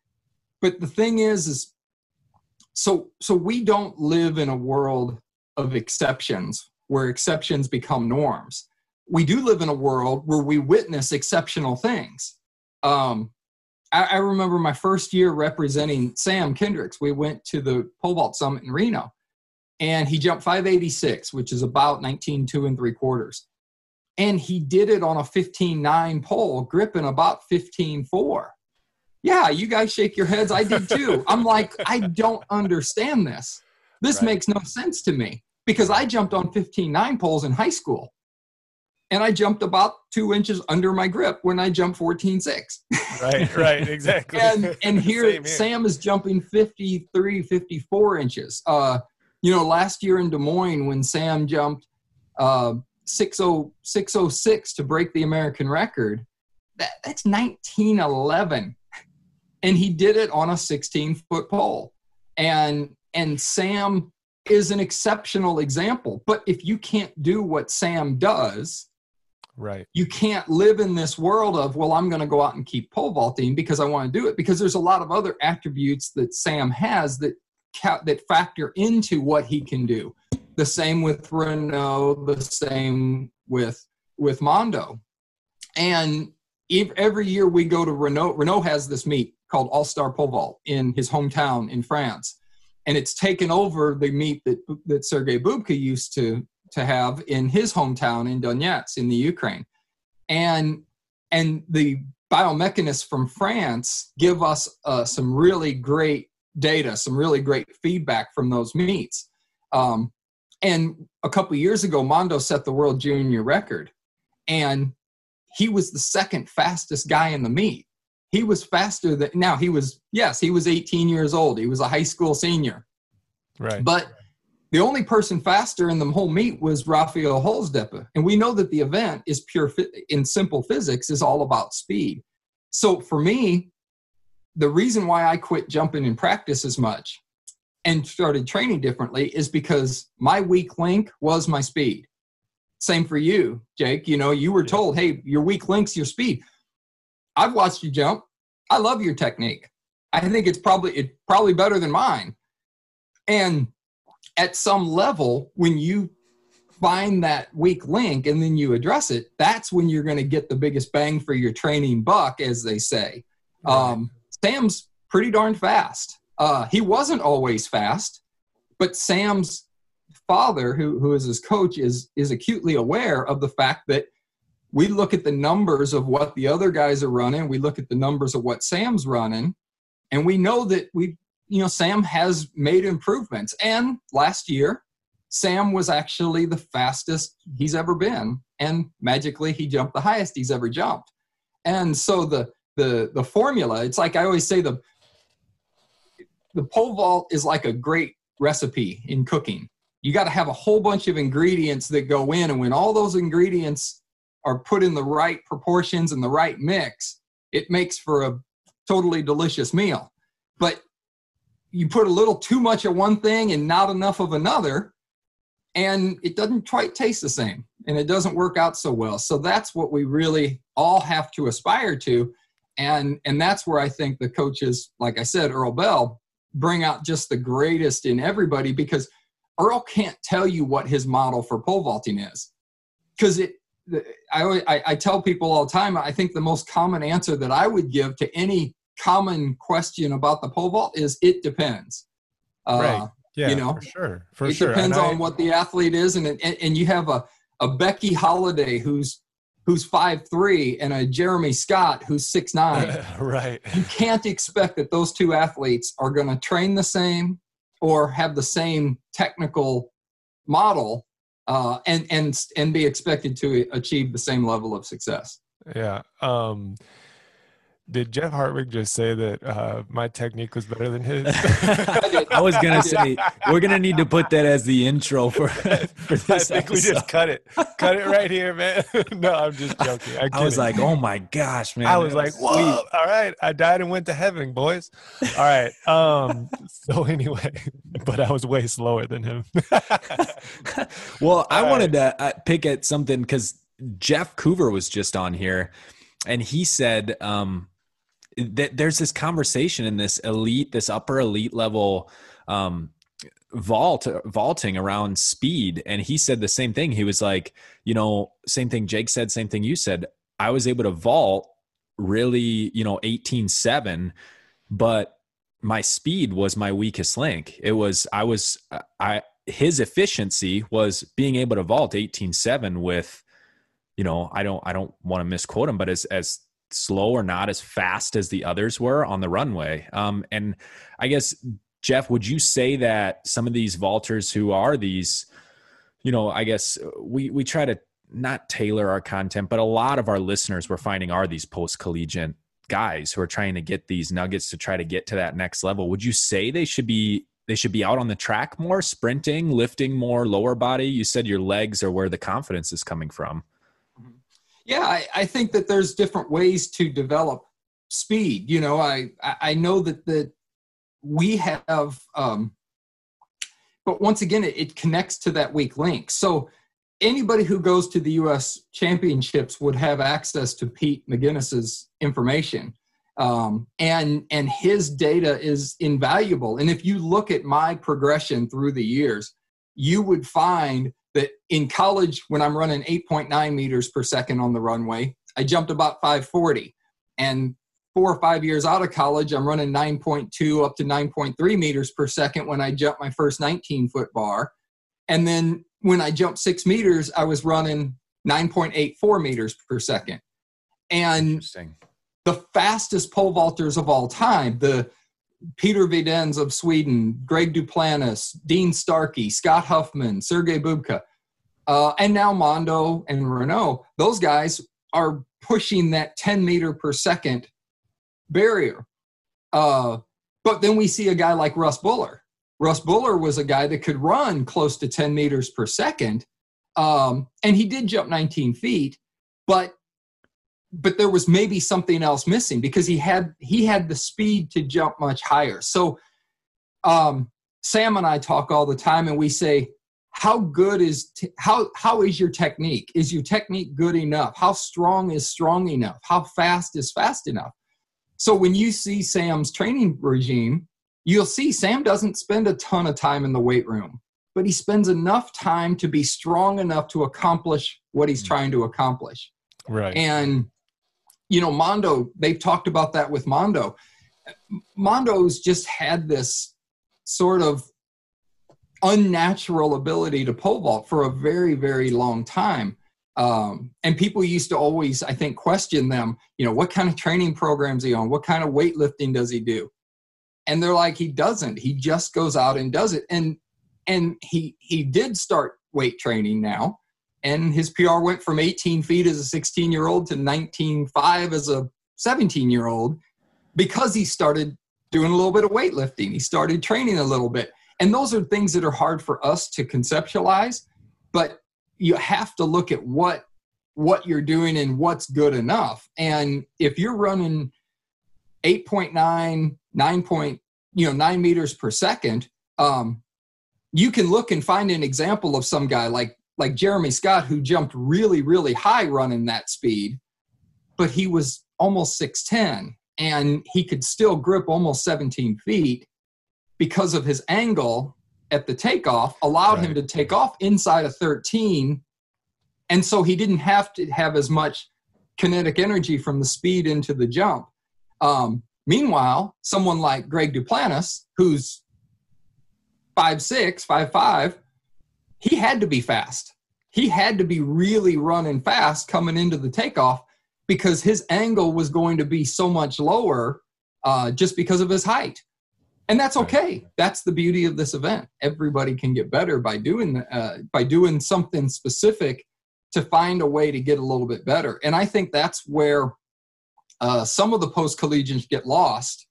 but the thing is is so so we don't live in a world of exceptions where exceptions become norms. We do live in a world where we witness exceptional things. Um, I, I, remember my first year representing sam kendricks. We went to the pole vault summit in reno and he jumped 586 which is about 19 two and three quarters. And he did it on a 15-9 pole gripping about 15-4 yeah, you guys shake your heads. I did too. I'm like, I don't understand this. This right. makes no sense to me because I jumped on 15 nine poles in high school and I jumped about two inches under my grip when I jumped 14 6. right, right, exactly. and, and here, here, Sam is jumping 53, 54 inches. Uh, You know, last year in Des Moines when Sam jumped uh, 606 to break the American record, that, that's 1911. And he did it on a 16 foot pole. And and Sam is an exceptional example. But if you can't do what Sam does, right, you can't live in this world of well, I'm going to go out and keep pole vaulting because I want to do it. Because there's a lot of other attributes that Sam has that that factor into what he can do. The same with Renaud. The same with with Mondo. And every year we go to Renaud. Renaud has this meet called All Star Pole Vault in his hometown in France. And it's taken over the meet that that Sergei Bubka used to to have in his hometown in Donetsk in the Ukraine, and and the biomechanists from France give us uh, some really great data, some really great feedback from those meets. Um, and a couple years ago, Mondo set the world junior record, and he was the second fastest guy in the meet he was faster than now he was yes he was 18 years old he was a high school senior right but the only person faster in the whole meet was Raphael Holzdeppe. And we know that the event is pure in simple physics is all about speed. So for me, the reason why I quit jumping in practice as much and started training differently is because my weak link was my speed. Same for you, Jake. You know, you were told, hey, your weak link's your speed. I've watched you jump. I love your technique. I think it's probably it's probably better than mine. And at some level, when you find that weak link and then you address it, that's when you're going to get the biggest bang for your training buck, as they say. Right. Um, Sam's pretty darn fast. Uh, he wasn't always fast, but Sam's father, who, who is his coach, is is acutely aware of the fact that we look at the numbers of what the other guys are running. We look at the numbers of what sam's running. And we know that we you know sam has made improvements. And last year sam was actually the fastest he's ever been. And magically he jumped the highest he's ever jumped. And so the the the formula it's like i always say the the pole vault is like a great recipe in cooking. You got to have a whole bunch of ingredients that go in. And when all those ingredients are put in the right proportions and the right mix, it makes for a totally delicious meal. But you put a little too much of one thing and not enough of another, and it doesn't quite taste the same and it doesn't work out so well. So that's what we really all have to aspire to. And, and that's where I think the coaches, like I said, Earl Bell, bring out just the greatest in everybody because Earl can't tell you what his model for pole vaulting is because it I, I, I tell people all the time, I think the most common answer that I would give to any common question about the pole vault is it depends. Uh, right. Yeah, you know, for sure. For sure it sure. depends on what the athlete is. And, and, and you have a, a Becky Holliday who's, who's five three and a Jeremy Scott who's six nine. right. You can't expect that those two athletes are going to train the same or have the same technical model uh, and and and be expected to achieve the same level of success. Yeah. Um, did Jeff Hartwig just say that uh, my technique was better than his? I was gonna say we're gonna need to put that as the intro for. for this I think episode. we just cut it, cut it right here, man. no, I'm just joking. I, I was like, oh my gosh, man! I was like, whoa! Sweet. All right, I died and went to heaven, boys. All right. Um. so anyway, but I was way slower than him. well, All I right. wanted to uh, pick at something because Jeff Coover was just on here, and he said. um that there's this conversation in this elite, this upper elite level um, vault vaulting around speed and he said the same thing. He was like you know same thing jake said same thing you said. I was able to vault really you know 18.7 but my speed was my weakest link. It was i was i his efficiency was being able to vault 18.7 with you know i don't i don't want to misquote him but as as slow or not as fast as the others were on the runway. Um, and I guess, Jeff, would you say that some of these vaulters who are these, you know, I guess we, we try to not tailor our content, but a lot of our listeners we're finding are these post collegiate guys who are trying to get these nuggets to try to get to that next level. Would you say they should be they should be out on the track more, sprinting, lifting more, lower body? You said your legs are where the confidence is coming from. Yeah, I, I think that there's different ways to develop speed. You know, I I know that that we have, um, but once again, it, it connects to that weak link. So anybody who goes to the U.S. Championships would have access to Pete McGinnis's information um, and and his data is invaluable. And if you look at my progression through the years, you would find that in college, when I'm running 8.9 meters per second on the runway, I jumped about 540, and four or five years out of college, I'm running 9.2 up to 9.3 meters per second when I jump my first 19 foot bar, and then when I jumped six meters, I was running 9.84 meters per second. And the fastest pole vaulters of all time, the Peter Videns of Sweden, Greg Duplantis, Dean Starkey, Scott Huffman, Sergey Bubka, uh, and now Mondo and Renaud, those guys are pushing that 10 meter per second barrier. Uh, but then we see a guy like Russ Buller. Russ Buller was a guy that could run close to 10 meters per second. Um, and he did jump 19 feet, but but there was maybe something else missing because he had he had the speed to jump much higher. So um, Sam and I talk all the time, and we say, "How good is t- how how is your technique? Is your technique good enough? How strong is strong enough? How fast is fast enough?" So when you see Sam's training regime, you'll see Sam doesn't spend a ton of time in the weight room, but he spends enough time to be strong enough to accomplish what he's mm. trying to accomplish. Right. And you know, Mondo, they've talked about that with Mondo. Mondo's just had this sort of unnatural ability to pole vault for a very, very long time. Um, and people used to always, I think, question them, you know, what kind of training programs he on? What kind of weightlifting does he do? And they're like, he doesn't. He just goes out and does it. And and he he did start weight training now and his PR went from 18 feet as a 16 year old to 19.5 as a 17 year old because he started doing a little bit of weightlifting. He started training a little bit. And those are things that are hard for us to conceptualize, but you have to look at what what you're doing and what's good enough. And if you're running 8.9, 9 point, you know, 9 meters per second, um, you can look and find an example of some guy like like Jeremy Scott, who jumped really, really high running that speed, but he was almost 6'10 and he could still grip almost 17 feet because of his angle at the takeoff, allowed right. him to take off inside of 13. And so he didn't have to have as much kinetic energy from the speed into the jump. Um, meanwhile, someone like Greg Duplantis, who's five six, five five, he had to be fast. He had to be really running fast coming into the takeoff because his angle was going to be so much lower uh, just because of his height. And that's okay. That's the beauty of this event. Everybody can get better by doing uh, by doing something specific to find a way to get a little bit better. And I think that's where uh, some of the post collegians get lost,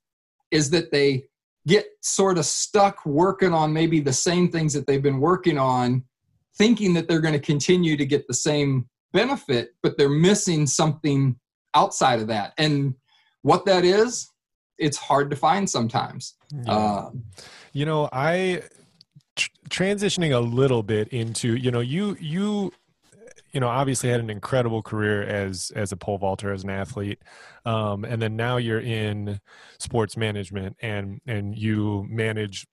is that they get sort of stuck working on maybe the same things that they've been working on, thinking that they're going to continue to get the same benefit, but they're missing something outside of that. And what that is, it's hard to find sometimes. Yeah. Uh, you know, I tr- transitioning a little bit into, you know, you you you know obviously had an incredible career as as a pole vaulter as an athlete um, and then now you're in sports management and and you manage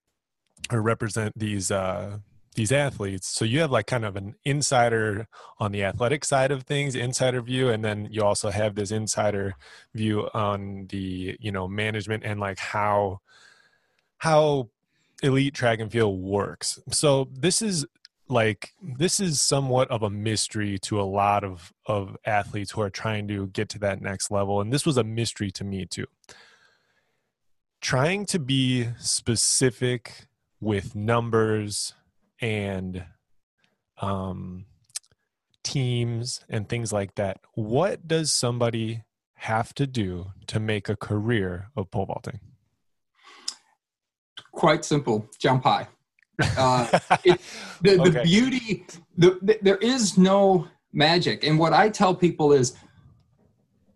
or represent these uh these athletes. So you have like kind of an insider on the athletic side of things insider view and then you also have this insider view on the you know management and like how how elite track and field works. So this is like this is somewhat of a mystery to a lot of of athletes who are trying to get to that next level and this was a mystery to me too trying to be specific with numbers and um teams and things like that what does somebody have to do to make a career of pole vaulting quite simple. Jump high. Uh, it, the, okay. the beauty, the, the, there is no magic. And what I tell people is,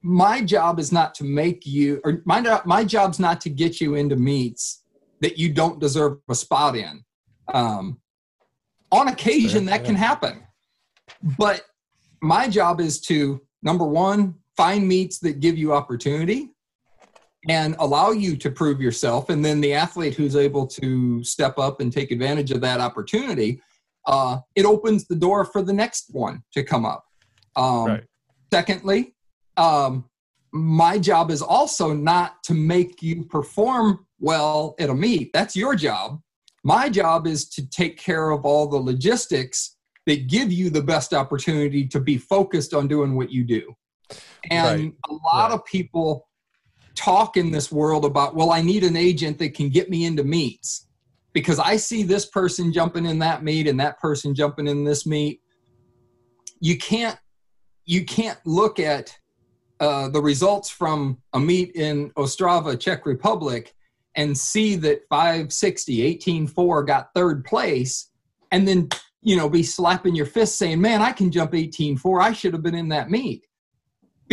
my job is not to make you, or my my job's not to get you into meets that you don't deserve a spot in. Um, on occasion, that can happen, but my job is to number one find meets that give you opportunity and allow you to prove yourself. And then the athlete who's able to step up and take advantage of that opportunity, uh, it opens the door for the next one to come up. Um, right. Secondly, um, my job is also not to make you perform well at a meet. That's your job. My job is to take care of all the logistics that give you the best opportunity to be focused on doing what you do. And right. a lot right. of people talk in this world about, well, I need an agent that can get me into meets because I see this person jumping in that meet and that person jumping in this meet. You can't you can't look at uh, the results from a meet in Ostrava, Czech Republic, and see that 560, 18.4 got third place, and then you know be slapping your fist saying, "Man, I can jump 18.4. I should have been in that meet."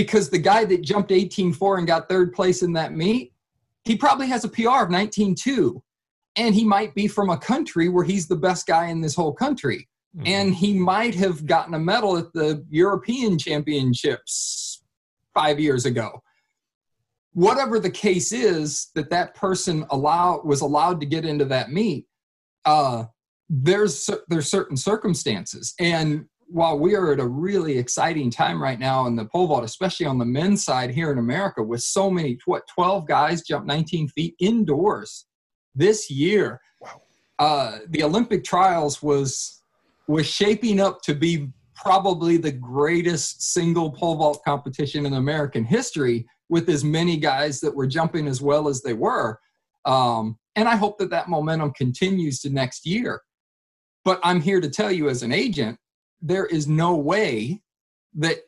Because the guy that jumped 18.4 and got third place in that meet, he probably has a PR of 19.2. And he might be from a country where he's the best guy in this whole country. Mm-hmm. And he might have gotten a medal at the European Championships five years ago. Whatever the case is that that person allow was allowed to get into that meet, uh, there's there's certain circumstances, and while we are at a really exciting time right now in the pole vault, especially on the men's side here in America, with so many, what, 12 guys jump 19 feet indoors this year. Wow. Uh, the Olympic trials was was shaping up to be probably the greatest single pole vault competition in American history, with as many guys that were jumping as well as they were. Um, and I hope that that momentum continues to next year. But I'm here to tell you, as an agent, there is no way that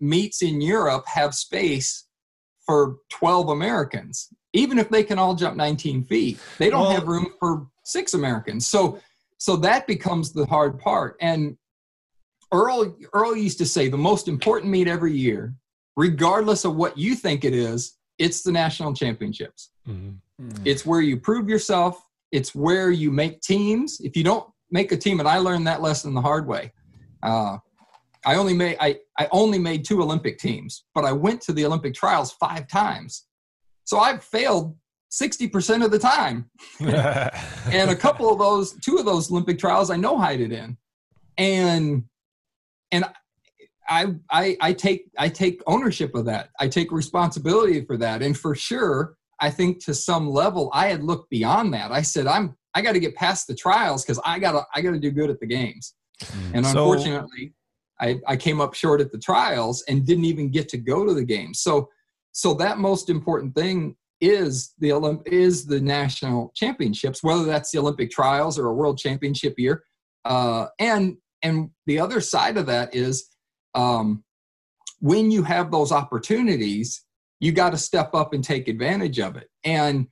meets in Europe have space for 12 Americans, even if they can all jump 19 feet. They don't well, have room for six Americans. So, so that becomes the hard part. And Earl, Earl used to say the most important meet every year, regardless of what you think it is, it's the national championships. Mm-hmm. Mm-hmm. It's where you prove yourself. It's where you make teams. If you don't make a team, and I learned that lesson the hard way uh, I only made I, I only made two Olympic teams, but I went to the Olympic trials five times. So I've failed 60% of the time. and a couple of those, two of those Olympic trials I know hide it in. And and I, I I take I take ownership of that. I take responsibility for that. And for sure, I think to some level I had looked beyond that. I said, I'm I got to get past the trials because I gotta I gotta do good at the games. Mm. And unfortunately, so, I, I came up short at the trials and didn't even get to go to the games. So, so that most important thing is the Olymp- is the national championships, whether that's the Olympic trials or a world championship year. Uh, and and the other side of that is um, when you have those opportunities, you got to step up and take advantage of it. And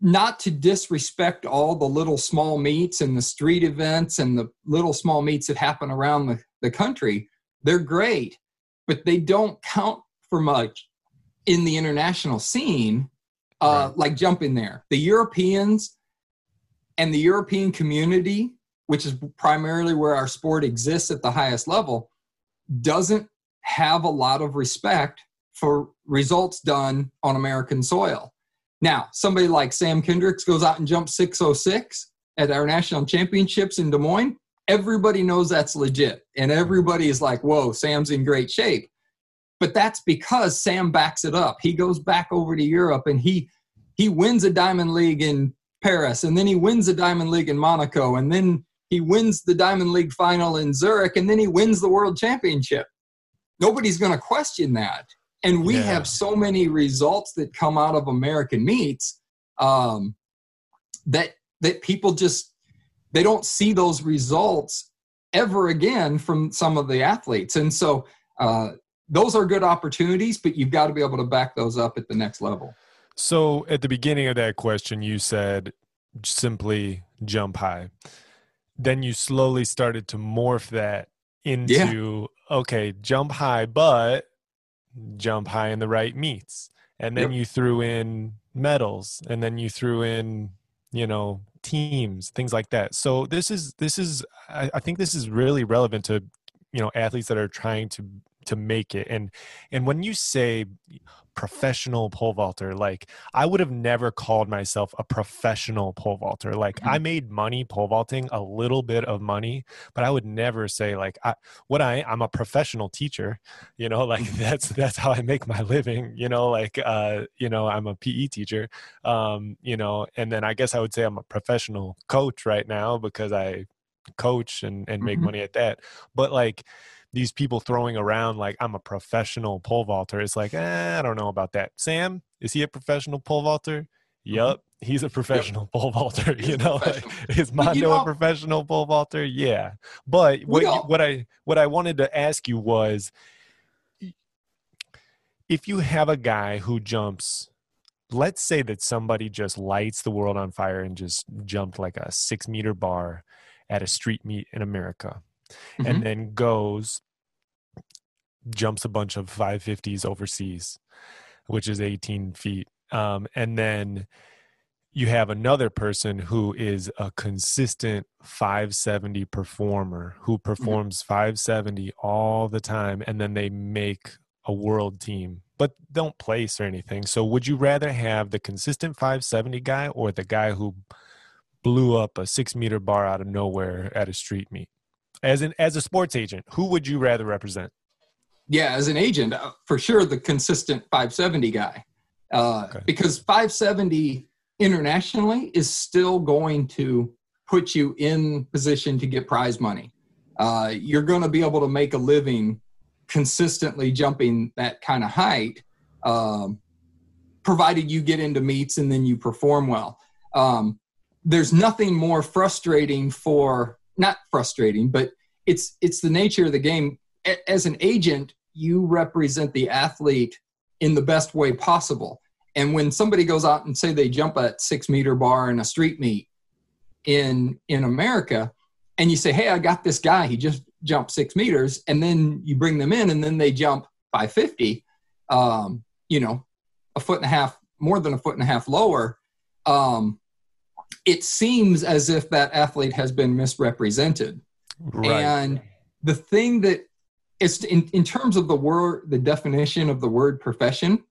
not to disrespect all the little small meets and the street events and the little small meets that happen around the, the country. They're great, but they don't count for much in the international scene, uh, right. like jumping there. The Europeans and the European community, which is primarily where our sport exists at the highest level, doesn't have a lot of respect for results done on American soil. Now, somebody like Sam Kendricks goes out and jumps 606 at our national championships in Des Moines. Everybody knows that's legit. And everybody is like, whoa, Sam's in great shape. But that's because Sam backs it up. He goes back over to Europe and he he wins a Diamond League in Paris, and then he wins a Diamond League in Monaco, and then he wins the Diamond League final in Zurich, and then he wins the World Championship. Nobody's going to question that and we yeah. have so many results that come out of American meets um, that that people just they don't see those results ever again from some of the athletes, and so uh, those are good opportunities, but you've got to be able to back those up at the next level. So at the beginning of that question, you said simply jump high. Then you slowly started to morph that into yeah. okay, jump high, but jump high in the right meets. And then yep. you threw in medals and then you threw in, you know, teams, things like that. So this is this is I, I think this is really relevant to you know athletes that are trying to to make it and and when you say professional pole vaulter like i would have never called myself a professional pole vaulter like mm-hmm. i made money pole vaulting a little bit of money but i would never say like I, what i i'm a professional teacher you know like mm-hmm. that's that's how i make my living you know like uh you know i'm a pe teacher um you know and then i guess i would say i'm a professional coach right now because i coach and and make mm-hmm. money at that but like these people throwing around like I'm a professional pole vaulter. It's like, eh, I don't know about that. Sam, is he a professional pole vaulter? Mm-hmm. Yep, he's a professional yep. pole vaulter. He's you know, like, is Mondo you know, a professional pole vaulter? Yeah. But what you, what I what I wanted to ask you was, if you have a guy who jumps, let's say that somebody just lights the world on fire and just jumped like a six meter bar at a street meet in America, mm-hmm. and then goes jumps a bunch of 550s overseas, which is 18 feet. Um, and then you have another person who is a consistent 570 performer who mm-hmm. performs 570 all the time and then they make a world team but don't place or anything so would you rather have the consistent 570 guy or the guy who blew up a six meter bar out of nowhere at a street meet as an as a sports agent who would you rather represent yeah, as an agent, uh, for sure, the consistent 570 guy, uh, okay. because 570 internationally is still going to put you in position to get prize money. Uh, you're going to be able to make a living consistently jumping that kind of height, um, provided you get into meets and then you perform well. Um, there's nothing more frustrating for not frustrating, but it's it's the nature of the game as an agent, you represent the athlete in the best way possible. And when somebody goes out and say they jump a six meter bar in a street meet in in America, and you say, "Hey, I got this guy. He just jumped six meters," and then you bring them in, and then they jump 550, um, you know, a foot and a half more than a foot and a half lower. Um, it seems as if that athlete has been misrepresented. Right. And the thing that it's in, in terms of the word the definition of the word profession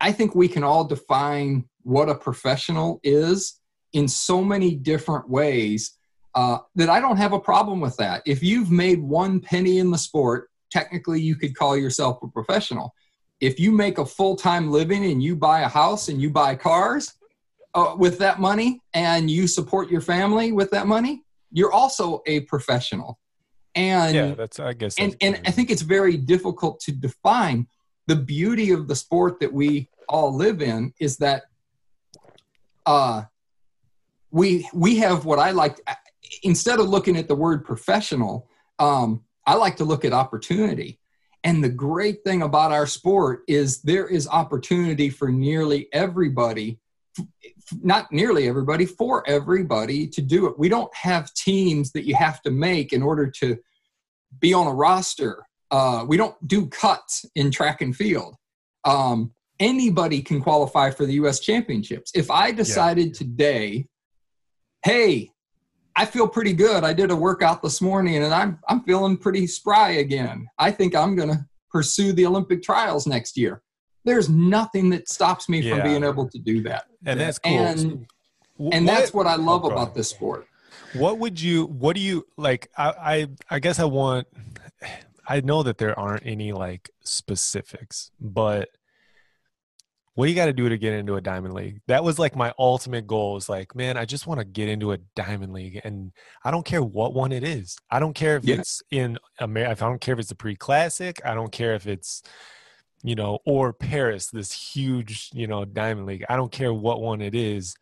i think we can all define what a professional is in so many different ways uh, that i don't have a problem with that. If you've made one penny in the sport technically you could call yourself a professional. If you make a full-time living and you buy a house and you buy cars uh, with that money and you support your family with that money you're also a professional and yeah that's i guess and, and i think it's very difficult to define the beauty of the sport that we all live in is that uh we we have what i like instead of looking at the word professional um i like to look at opportunity. And the great thing about our sport is there is opportunity for nearly everybody not nearly everybody, for everybody to do it. We don't have teams that you have to make in order to be on a roster. Uh, we don't do cuts in track and field. Um, anybody can qualify for the U.S. championships. If I decided yeah. today, hey, I feel pretty good. I did a workout this morning and I'm I'm feeling pretty spry again. I think I'm going to pursue the Olympic trials next year there's nothing that stops me yeah. from being able to do that. And that's cool. And, and that's what I love oh, about this sport. What would you, what do you like? I, I, I guess I want, I know that there aren't any like specifics, but what do you got to do to get into a diamond league? That was like my ultimate goal. Is like, man, I just want to get into a diamond league, and I don't care what one it is. I don't care if yeah. it's in America. I don't care if it's a pre classic. I don't care if it's you know, or Paris, this huge, you know, Diamond League. I don't care what one it is.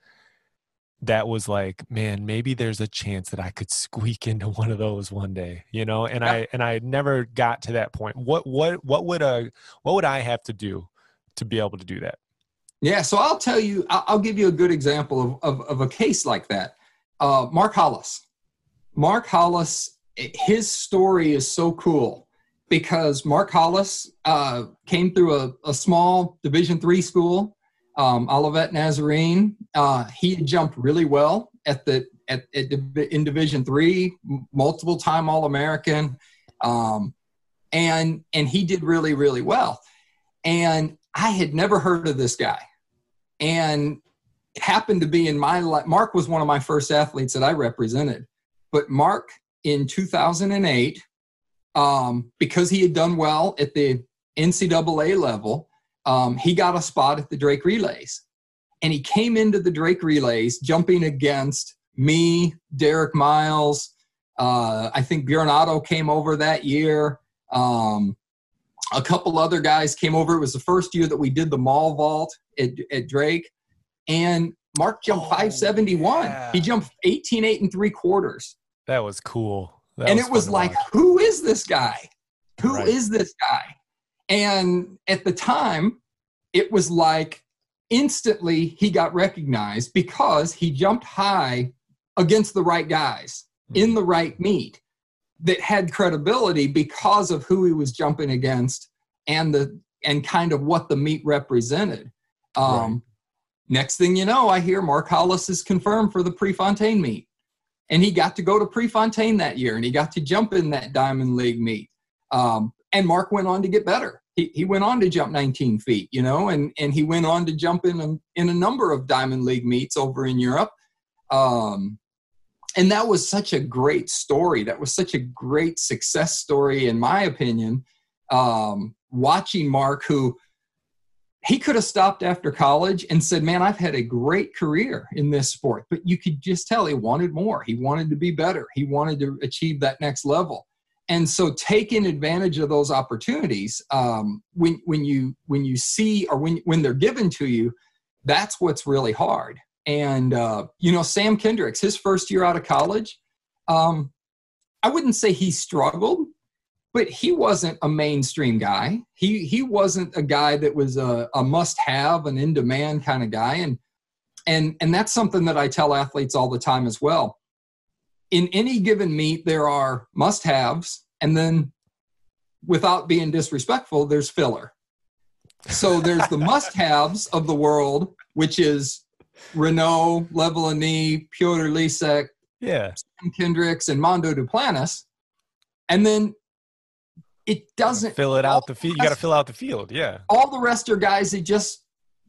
That was like, man, maybe there's a chance that I could squeak into one of those one day, you know. And yeah. I and I never got to that point. What what what would a what would I have to do to be able to do that? Yeah, so I'll tell you, I'll give you a good example of, of, of a case like that. Uh, Mark Hollis. Mark Hollis, his story is so cool because Mark Hollis uh, came through a, a small Division three school, um, Olivet Nazarene. Uh, he jumped really well at the at, at in Division three, multiple time All American, um, and and he did really really well. And I had never heard of this guy, and happened to be in my life. Mark was one of my first athletes that I represented, but Mark in 2008, um, because he had done well at the NCAA level, um, he got a spot at the Drake Relays. And he came into the Drake Relays jumping against me, Derek Miles. Uh, I think Bjorn Otto came over that year. Um, a couple other guys came over. It was the first year that we did the mall vault at, at Drake. And Mark jumped oh, 571. Yeah. He jumped 18, 8 and three quarters. That was cool. That and was it was like, who is this guy? Who right. is this guy? And at the time, it was like instantly he got recognized because he jumped high against the right guys mm-hmm. in the right meet that had credibility because of who he was jumping against and the and kind of what the meet represented. Um, right. Next thing you know, I hear Mark Hollis is confirmed for the Prefontaine meet. And he got to go to Prefontaine that year and he got to jump in that Diamond League meet. Um, and Mark went on to get better. He, he went on to jump 19 feet, you know, and, and he went on to jump in a, in a number of Diamond League meets over in Europe. Um, and that was such a great story. That was such a great success story, in my opinion. Um, watching Mark, who he could have stopped after college and said, Man, I've had a great career in this sport. But you could just tell he wanted more. He wanted to be better. He wanted to achieve that next level. And so taking advantage of those opportunities, um, when, when, you, when you see or when, when they're given to you, that's what's really hard. And, uh, you know, Sam Kendricks, his first year out of college, um, I wouldn't say he struggled, but he wasn't a mainstream guy. He he wasn't a guy that was a, a must-have, an in-demand kind of guy, and and and that's something that I tell athletes all the time as well. In any given meet, there are must-haves, and then, without being disrespectful, there's filler. So there's the must-haves of the world, which is Renaud, Lavillenie, Piotr Lisek, yeah, Sam Kendricks, and Mondo Duplantis. And then it doesn't fill it out the field. You got to fill out the field. Yeah. All the rest are guys that just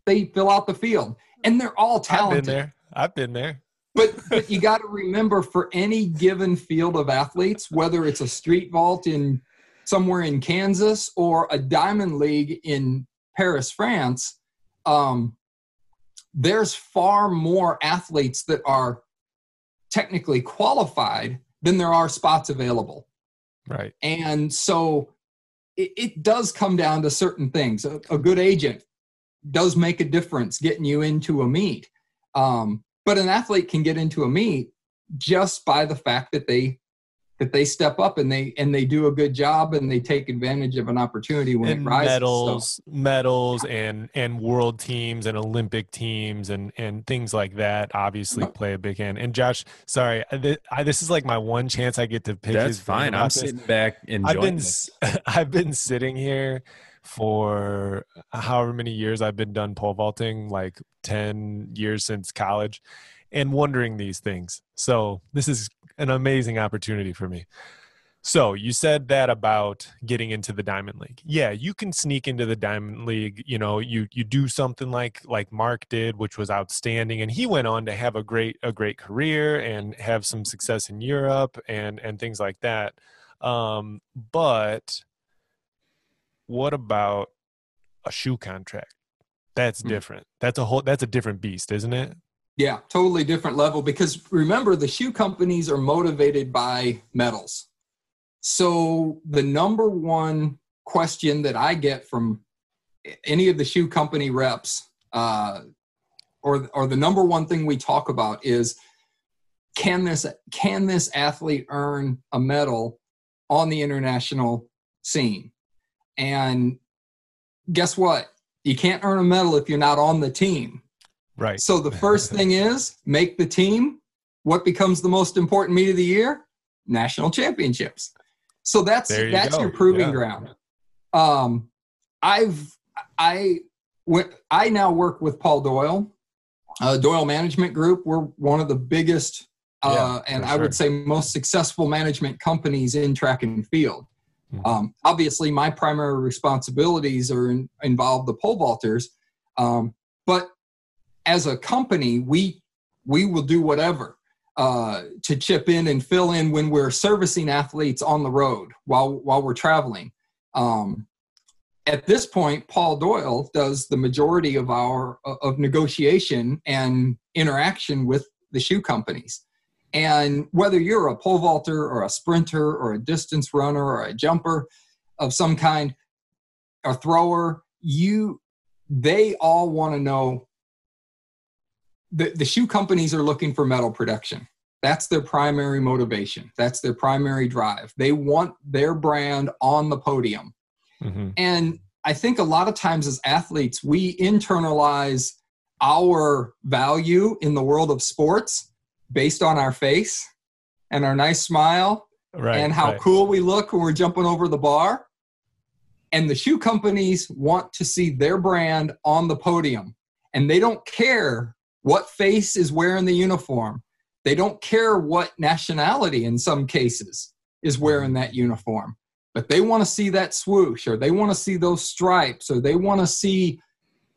they fill out the field, and they're all talented. I've been there. I've been there. But but you got to remember for any given field of athletes, whether it's a street vault in somewhere in Kansas or a diamond league in Paris, France, um, there's far more athletes that are technically qualified than there are spots available. Right. And so it, it does come down to certain things. A, a, good agent does make a difference getting you into a meet. Um, but an athlete can get into a meet just by the fact that they that they step up and they and they do a good job and they take advantage of an opportunity when and it rises. Medals, so. medals, and and world teams and Olympic teams and and things like that obviously play a big hand. And Josh, sorry, I, I, this is like my one chance I get to pick. That's fine. I'm sitting back enjoying. I've been this. I've been sitting here for however many years I've been done pole vaulting, like ten years since college, and wondering these things. So this is an amazing opportunity for me. So you said that about getting into the Diamond League. Yeah, you can sneak into the Diamond League. You know, you you do something like like Mark did, which was outstanding, and he went on to have a great a great career and have some success in Europe and and things like that. Um, but what about a shoe contract? That's hmm. different. That's a whole. That's a different beast, isn't it? Yeah, totally different level because remember the shoe companies are motivated by medals. So the number one question that I get from any of the shoe company reps, uh, or or the number one thing we talk about is can this can this athlete earn a medal on the international scene? And guess what? you can't earn a medal if you're not on the team. Right. So the first thing is make the team. What becomes the most important meet of the year? National championships. So that's you that's go. your proving Yeah. ground. Um, I've I when I now work with Paul Doyle, uh, Doyle Management Group. We're one of the biggest uh, Yeah, and I would say most successful management companies in track and field. Mhm. Um, obviously, my primary responsibilities are in, involve the pole vaulters, um, but as a company, we we will do whatever uh, to chip in and fill in when we're servicing athletes on the road while while we're traveling. Um, at this point, Paul Doyle does the majority of our of negotiation and interaction with the shoe companies. And whether you're a pole vaulter or a sprinter or a distance runner or a jumper of some kind, a thrower, you they all want to know the, the shoe companies are looking for medal production. That's their primary motivation. That's their primary drive. They want their brand on the podium. hmm And I think a lot of times as athletes, we internalize our value in the world of sports based on our face and our nice smile Right. and how right. cool we look when we're jumping over the bar. And the shoe companies want to see their brand on the podium. And they don't care what face is wearing the uniform. They don't care what nationality, in some cases, is wearing that uniform. But they want to see that swoosh or they want to see those stripes or they want to see,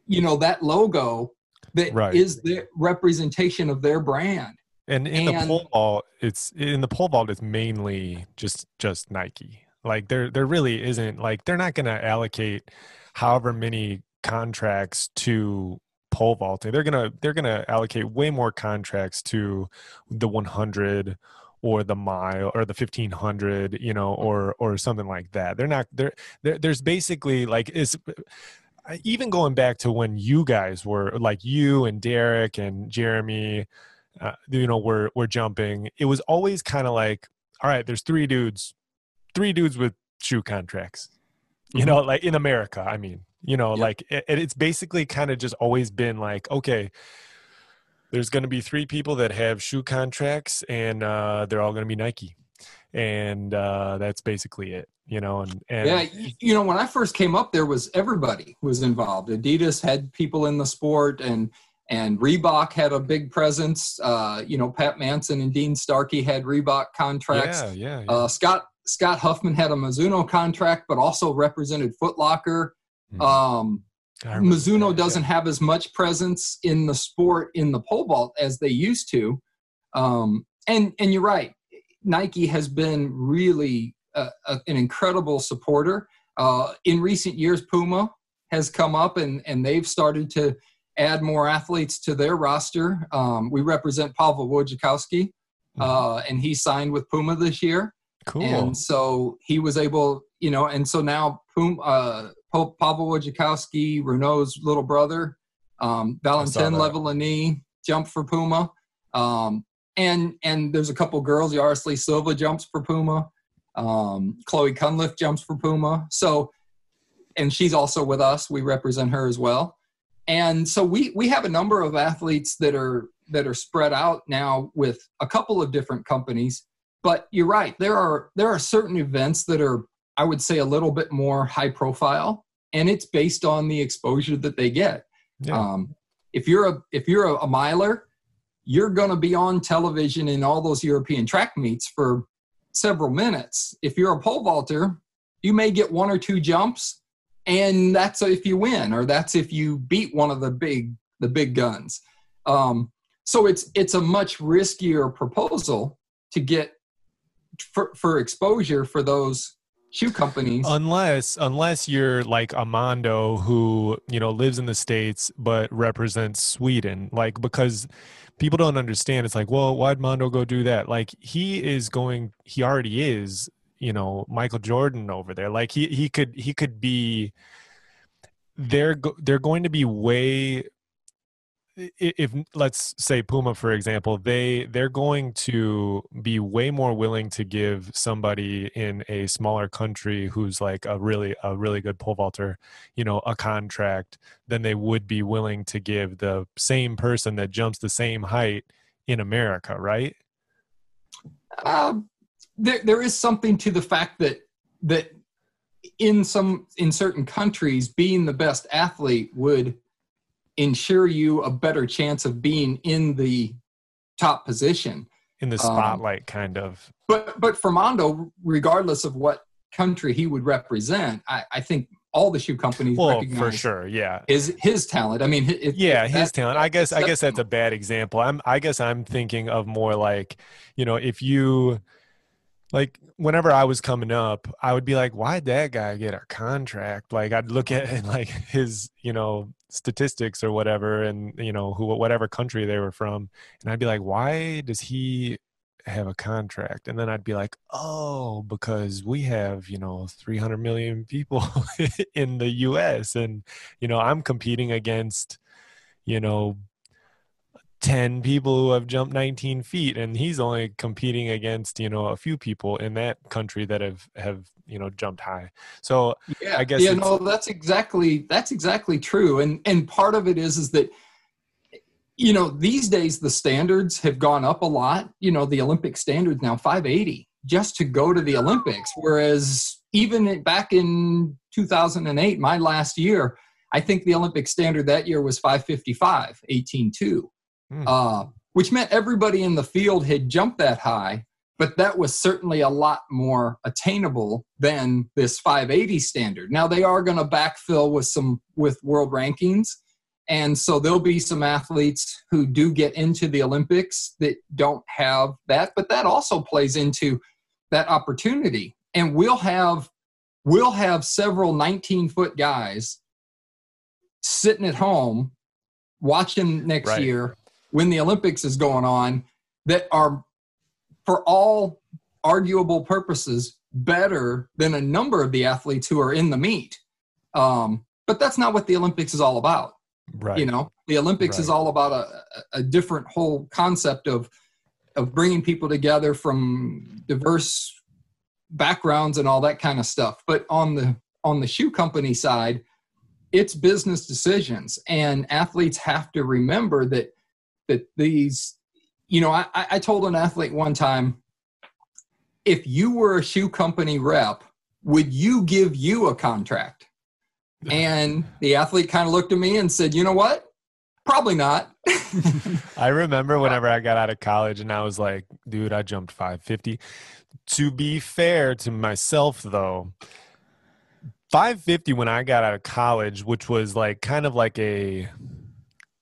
you know, that logo that is Right. the representation of their brand. And in the And- pole vault, it's in the pole vault. It's mainly just just Nike. Like there, there really isn't like they're not going to allocate however many contracts to pole vaulting. They're gonna they're gonna allocate way more contracts to the 100 or the mile or the 1500 you know or or something like that they're not there there's basically like is even going back to when you guys were like you and Derek and Jeremy uh, you know were were jumping it was always kind of like all right there's three dudes three dudes with shoe contracts you Mhm. know like in america i mean you know Yep. like it, it's basically kind of just always been like okay there's going to be three people that have shoe contracts and uh, they're all going to be nike and uh, that's basically it you know and, and Yeah, you know, when I first came up, there was everybody was involved. Adidas had people in the sport, and and Reebok had a big presence. Uh, you know, Pat Manson and Dean Starkey had Reebok contracts. yeah yeah, yeah. Uh, Scott Scott Huffman had a Mizuno contract, but also represented Foot Locker. Mhm. Um, I remember Mizuno that, doesn't have as much presence in the sport in the pole vault as they used to. Um, and and you're right, Nike has been really a, a, an incredible supporter. Uh, in recent years, Puma has come up and and they've started to add more athletes to their roster. Um, we represent Pavel Wojciechowski, uh, and he signed with Puma this year. cool And so he was able, you know, and so now Puma, uh, Pa- Pavel Wojciechowski, Renaud's little brother, um, Valentin. Lavillenie jumped for Puma. Um, and and there's a couple girls, Yarisley Silva jumps for Puma. Um, Chloe Cunliffe jumps for Puma. So, and she's also with us. We represent her as well. And so we we have a number of athletes that are that are spread out now with a couple of different companies but you're right there are there are certain events that are i would say a little bit more high profile and it's based on the exposure that they get. Yeah. um, if you're a if you're a, a miler you're going to be on television in all those european track meets for several minutes. If you're a pole vaulter you may get one or two jumps and that's if you win or that's if you beat one of the big the big guns. Um, so it's it's a much riskier proposal to get for, for exposure for those shoe companies. Unless unless you're like a Mondo who you know lives in the states but represents Sweden like because people don't understand. It's like well why'd Mondo go do that? Like he is going he already is you know Michael Jordan over there. Like he he could he could be they're go, they're going to be way if let's say Puma for example, they they're going to be way more willing to give somebody in a smaller country who's like a really a really good pole vaulter, you know, a contract than they would be willing to give the same person that jumps the same height in America, right? Um, there there is something to the fact that that in some in certain countries being the best athlete would ensure you a better chance of being in the top position. In the um, spotlight um, kind of. but but for mondo regardless of what country he would represent i, I think all the shoe companies well, for sure yeah. is his talent. I mean if, yeah his talent. I guess i guess that's a bad example. I'm i guess i'm thinking of more like you know if you like whenever I was coming up, I would be like, why'd that guy get a contract? Like I'd look at like his, you know, statistics or whatever, and you know, who whatever country they were from, and I'd be like, why does he have a contract? And then I'd be like, oh, because we have, you know, 300 million people in the US and you know, I'm competing against, you know, 10 people who have jumped 19 feet and he's only competing against you know a few people in that country that have have you know jumped high so yeah i guess yeah no that's exactly that's exactly true and and part of it is is that you know these days the standards have gone up a lot you know the olympic standards now 580 just to go to the olympics whereas even back in 2008 my last year i think the olympic standard that year was 555 18.2 mm. uh, which meant everybody in the field had jumped that high, but that was certainly a lot more attainable than this 580 standard. Now they are going to backfill with some with world rankings. And so there'll be some athletes who do get into the Olympics that don't have that, but that also plays into that opportunity. And we'll have we'll have several 19 foot guys sitting at home watching next right. year when the Olympics is going on that are, for all arguable purposes, better than a number of the athletes who are in the meet. Um, but that's not what the Olympics is all about. Right. You know, the Olympics right. is all about a, a different whole concept of of bringing people together from diverse backgrounds and all that kind of stuff. But on the on the shoe company side, it's business decisions, and athletes have to remember that that these, you know, I, I told an athlete one time, if you were a shoe company rep, would you give you a contract? And the athlete kind of looked at me and said, you know what? Probably not. I remember whenever I got out of college and I was like, dude, I jumped 550. To be fair to myself, though, 550 when I got out of college, which was like kind of like a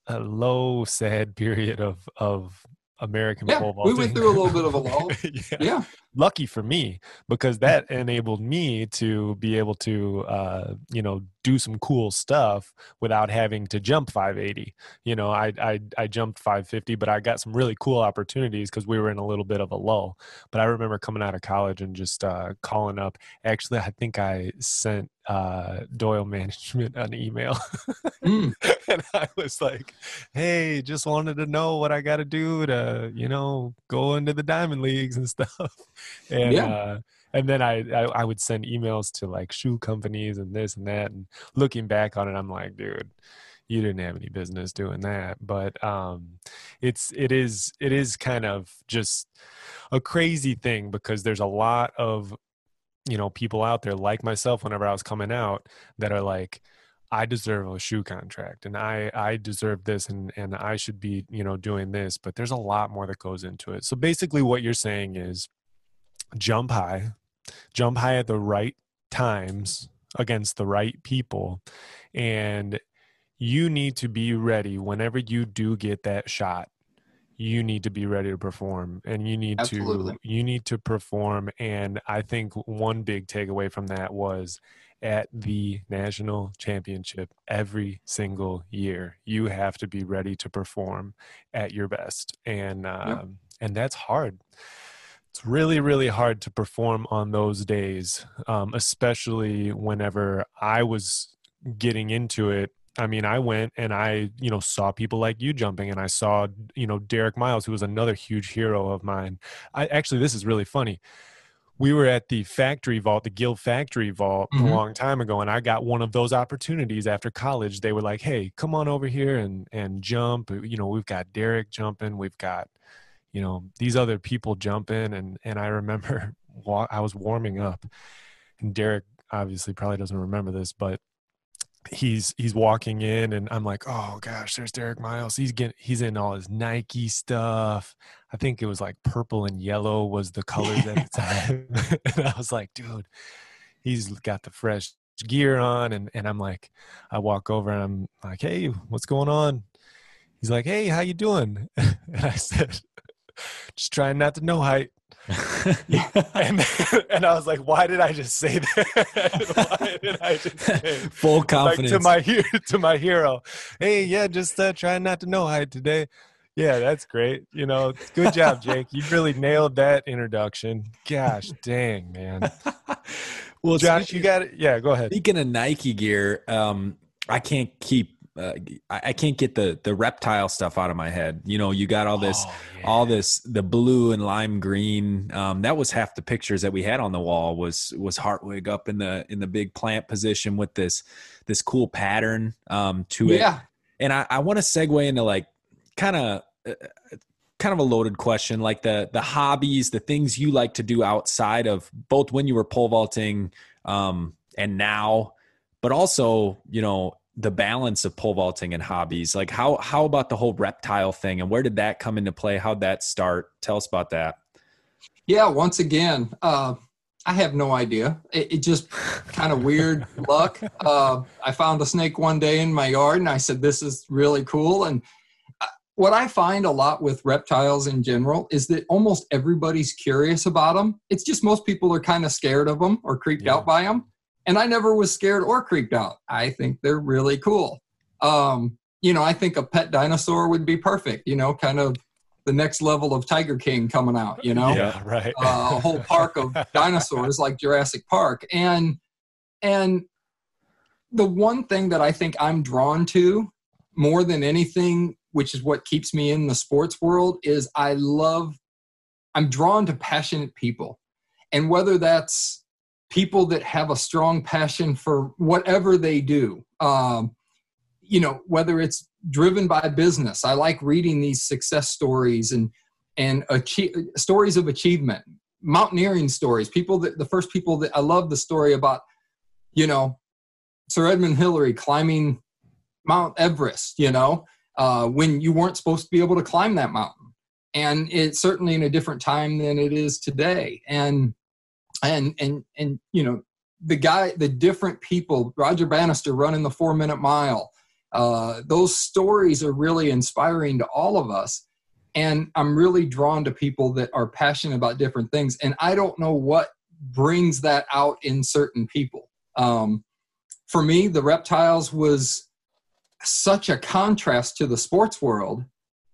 a low, sad period of of American yeah. We went through a little bit of a lull. yeah. yeah. Lucky for me because that enabled me to be able to uh, you know do some cool stuff without having to jump 580. You know, I I I jumped 550, but I got some really cool opportunities because we were in a little bit of a lull. But I remember coming out of college and just uh, calling up. Actually, I think I sent uh, Doyle Management an email, mm. and I was like, "Hey, just wanted to know what I got to do to you know go into the diamond leagues and stuff." And yeah. uh, and then I, I, I would send emails to like shoe companies and this and that and looking back on it i'm like dude you didn't have any business doing that but um it's it is it is kind of just a crazy thing because there's a lot of you know people out there like myself whenever i was coming out that are like I deserve a shoe contract and I I deserve this and and I should be, you know, doing this, but there's a lot more that goes into it. So basically what you're saying is jump high, jump high at the right times against the right people. And you need to be ready whenever you do get that shot you need to be ready to perform. And you need Absolutely. to you need to perform. And i think one big takeaway from that was at the national championship every single year you have to be ready to perform at your best. And um, yep. and that's hard it's really really hard to perform on those days um, especially whenever i was getting into it I mean, I went and I, you know, saw people like you jumping and I saw, you know, Derek Miles, who was another huge hero of mine. I actually, this is really funny. We were at the factory vault, the Gill factory vault mm-hmm. a long time ago. And I got one of those opportunities after college. They were like, Hey, come on over here and, and jump. You know, we've got Derek jumping. We've got, you know, these other people jumping. And, and I remember I was warming up and Derek obviously probably doesn't remember this, but he's he's walking in and I'm like, oh gosh, there's Derek Miles. He's getting he's in all his Nike stuff. I think it was like purple and yellow was the colors at the time. and I was like, dude, he's got the fresh gear on and, and I'm like, I walk over and I'm like, hey, what's going on? He's like, hey, how you doing? and I said, just trying not to know height. and and I was like, why did I just say that? why did I just say full confidence like, to my to my hero? Hey, yeah, just uh, trying not to know height today. Yeah, that's great. You know, good job, Jake. You really nailed that introduction. Gosh, dang, man. well, Josh, you got it. Yeah, go ahead. Speaking of Nike gear, um, I can't keep uh, I, can't get the the reptile stuff out of my head. You know, you got all this, oh, yeah. all this, the blue and lime green. Um, that was half the pictures that we had on the wall. Was was Hartwig up in the in the big plant position with this this cool pattern um, to it. Yeah. And I, I want to segue into like kind of uh, kind of a loaded question, like the the hobbies, the things you like to do outside of both when you were pole vaulting um, and now, but also you know the balance of pole vaulting and hobbies like how how about the whole reptile thing and where did that come into play? How'd that start? Tell us about that. Yeah once again uh, i have no idea. It, it just kind of weird luck. Uh, i found a snake one day in my yard and i said this is really cool. And uh, what i find a lot with reptiles in general is that almost everybody's curious about them it's just most people are kind of scared of them or creeped yeah. out by them and I never was scared or creeped out. I think they're really cool. Um, you know, I think a pet dinosaur would be perfect. You know, kind of the next level of Tiger King coming out. You know, yeah, right. uh, a whole park of dinosaurs like Jurassic Park, and and the one thing that I think I'm drawn to more than anything, which is what keeps me in the sports world, is I love. I'm drawn to passionate people, and whether that's people that have a strong passion for whatever they do. Um, you know, whether it's driven by business, I like reading these success stories and and achieve, stories of achievement, mountaineering stories. People that the first people that I love the story about, you know, Sir Edmund Hillary climbing Mount Everest. You know, uh, when you weren't supposed to be able to climb that mountain, and it's certainly in a different time than it is today. And and and and you know the guy the different people roger bannister running the four minute mile uh, those stories are really inspiring to all of us. And i'm really drawn to people that are passionate about different things. And i don't know what brings that out in certain people. Um, for me the reptiles was such a contrast to the sports world.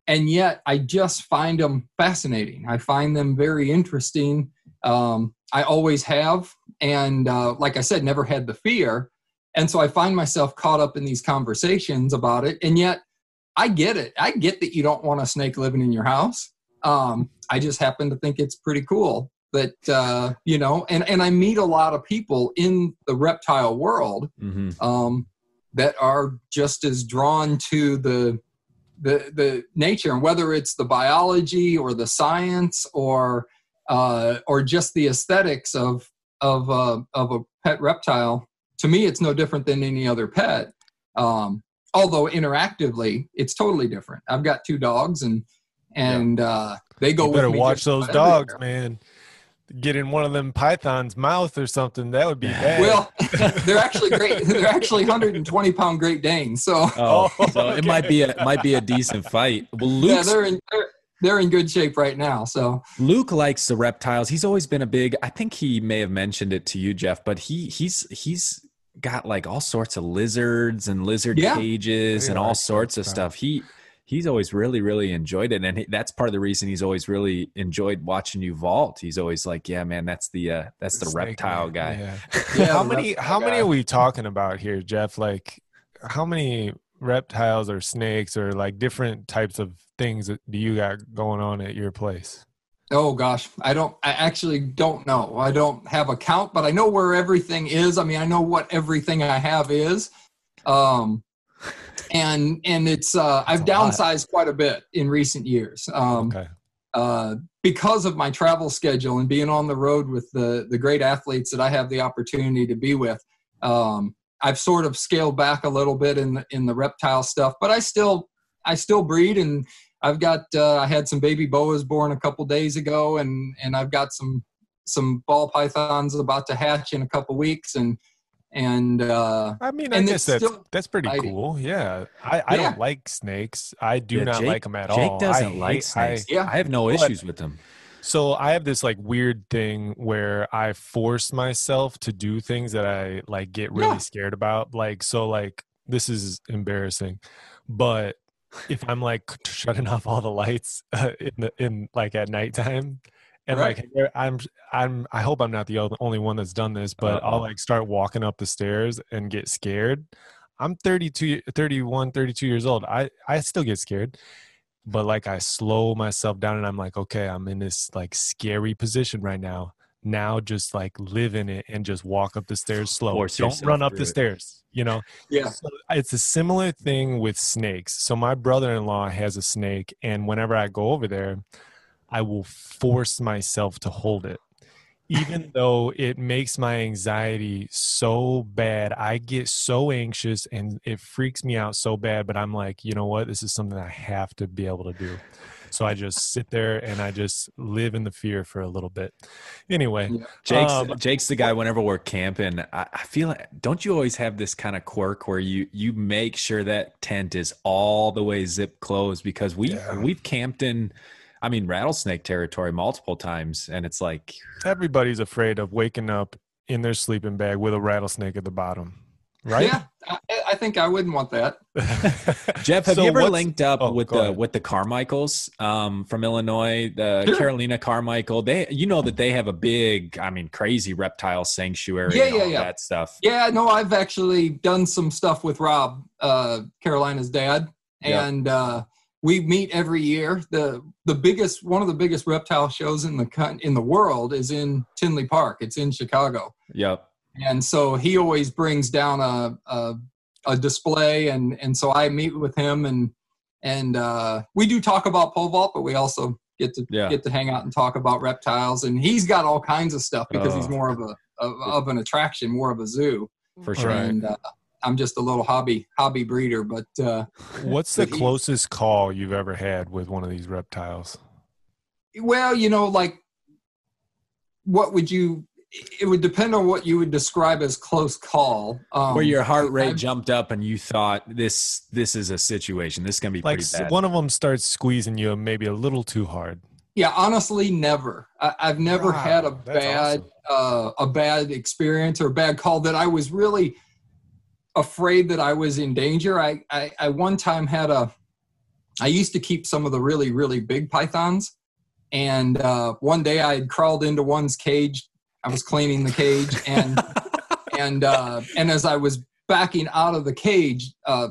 And yet i just find them fascinating. I find them very interesting um, I always have. And uh, like I said, never had the fear. And so I find myself caught up in these conversations about it. And yet I get it. I get that you don't want a snake living in your house. Um, I just happen to think it's pretty cool that, uh, you know, and, and I meet a lot of people in the reptile world mm-hmm. um, that are just as drawn to the, the, the nature and whether it's the biology or the science or uh, or just the aesthetics of of uh, of a pet reptile, to me, it's no different than any other pet. Um, although interactively, it's totally different. I've got two dogs, and and yeah. uh, they go. You better watch those dogs, man. Get in one of them python's mouth or something. That would be bad. Well, they're actually great. They're actually 120 pound Great Danes. So, oh, so okay. it might be a might be a decent fight. Well, Luke's, yeah, they're in, they're, they're in good shape right now. So Luke likes the reptiles. He's always been a big. I think he may have mentioned it to you, Jeff, but he he's he's got like all sorts of lizards and lizard yeah. cages and all sorts of stuff. He he's always really really enjoyed it, and he, that's part of the reason he's always really enjoyed watching you vault. He's always like, yeah, man, that's the uh, that's the, the reptile guy. Yeah. yeah how many how guy. many are we talking about here, Jeff? Like how many reptiles or snakes or like different types of things that do you got going on at your place? Oh gosh, I don't. I actually don't know. I don't have a count, but I know where everything is. I mean, I know what everything I have is, um, and and it's. Uh, I've downsized quite a bit in recent years. Um, okay. Uh, because of my travel schedule and being on the road with the the great athletes that I have the opportunity to be with, um, I've sort of scaled back a little bit in the, in the reptile stuff, but I still I still breed and I've got uh, I had some baby boas born a couple days ago, and and I've got some some ball pythons about to hatch in a couple weeks, and and uh, I mean, I guess that's that's pretty fighting. cool. Yeah, I, I yeah. don't like snakes. I do yeah, not Jake, like them at Jake all. Jake doesn't I like hate, snakes. I, yeah, I have no issues with them. So I have this like weird thing where I force myself to do things that I like get really yeah. scared about. Like so, like this is embarrassing, but if I'm like shutting off all the lights uh, in the in like at nighttime, and right. like I'm I'm I hope I'm not the only one that's done this, but uh-huh. I'll like start walking up the stairs and get scared. I'm 32, 31, 32 years old. I I still get scared, but like I slow myself down and I'm like, okay, I'm in this like scary position right now now just like live in it and just walk up the stairs slow. Don't run up the it. stairs, you know? Yeah. So it's a similar thing with snakes. So my brother in law has a snake, and whenever I go over there, I will force myself to hold it. Even though it makes my anxiety so bad, I get so anxious and it freaks me out so bad. But I'm like, you know what? This is something I have to be able to do. So I just sit there and I just live in the fear for a little bit. Anyway, yeah. Jake's um, Jake's the guy. Whenever we're camping, I, I feel like don't you always have this kind of quirk where you you make sure that tent is all the way zip closed because we yeah. we've camped in. I mean, rattlesnake territory multiple times, and it's like everybody's afraid of waking up in their sleeping bag with a rattlesnake at the bottom right? Yeah, I, I, think I wouldn't want that. Jeff, have so you ever linked up oh, with the ahead. with the Carmichaels um, from Illinois, the sure. Carolina Carmichael? They, you know that they have a big, I mean, crazy reptile sanctuary. Yeah, yeah, yeah. That stuff. Yeah, no, I've actually done some stuff with Rob, uh, Carolina's dad, and uh, we meet every year. the The biggest, one of the biggest reptile shows in the in the world is in Tinley Park. It's in Chicago. Yep and so he always brings down a, a, a display and and so I meet with him and and uh, we do talk about pole vault, but we also get to yeah. get to hang out and talk about reptiles. And he's got all kinds of stuff because he's oh. more of a of, of, an attraction, more of a zoo. For sure. And uh, I'm just a little hobby hobby breeder. But uh, what's the closest call you've ever had with one of these reptiles? Well, you know, like what would you it would depend on what you would describe as close call. Um, Where your heart rate i jumped up and you thought this this is a situation. This is gonna be like one of them starts squeezing you maybe a little too hard. Yeah, honestly, never. I, have never wow, had a bad awesome. uh, a bad experience or a bad call that I was really afraid that I was in danger. I, I, I one time had a. I used to keep some of the really really big pythons, and uh, one day I had crawled into one's cage I was cleaning the cage and and uh, and as I was backing out of the cage, uh,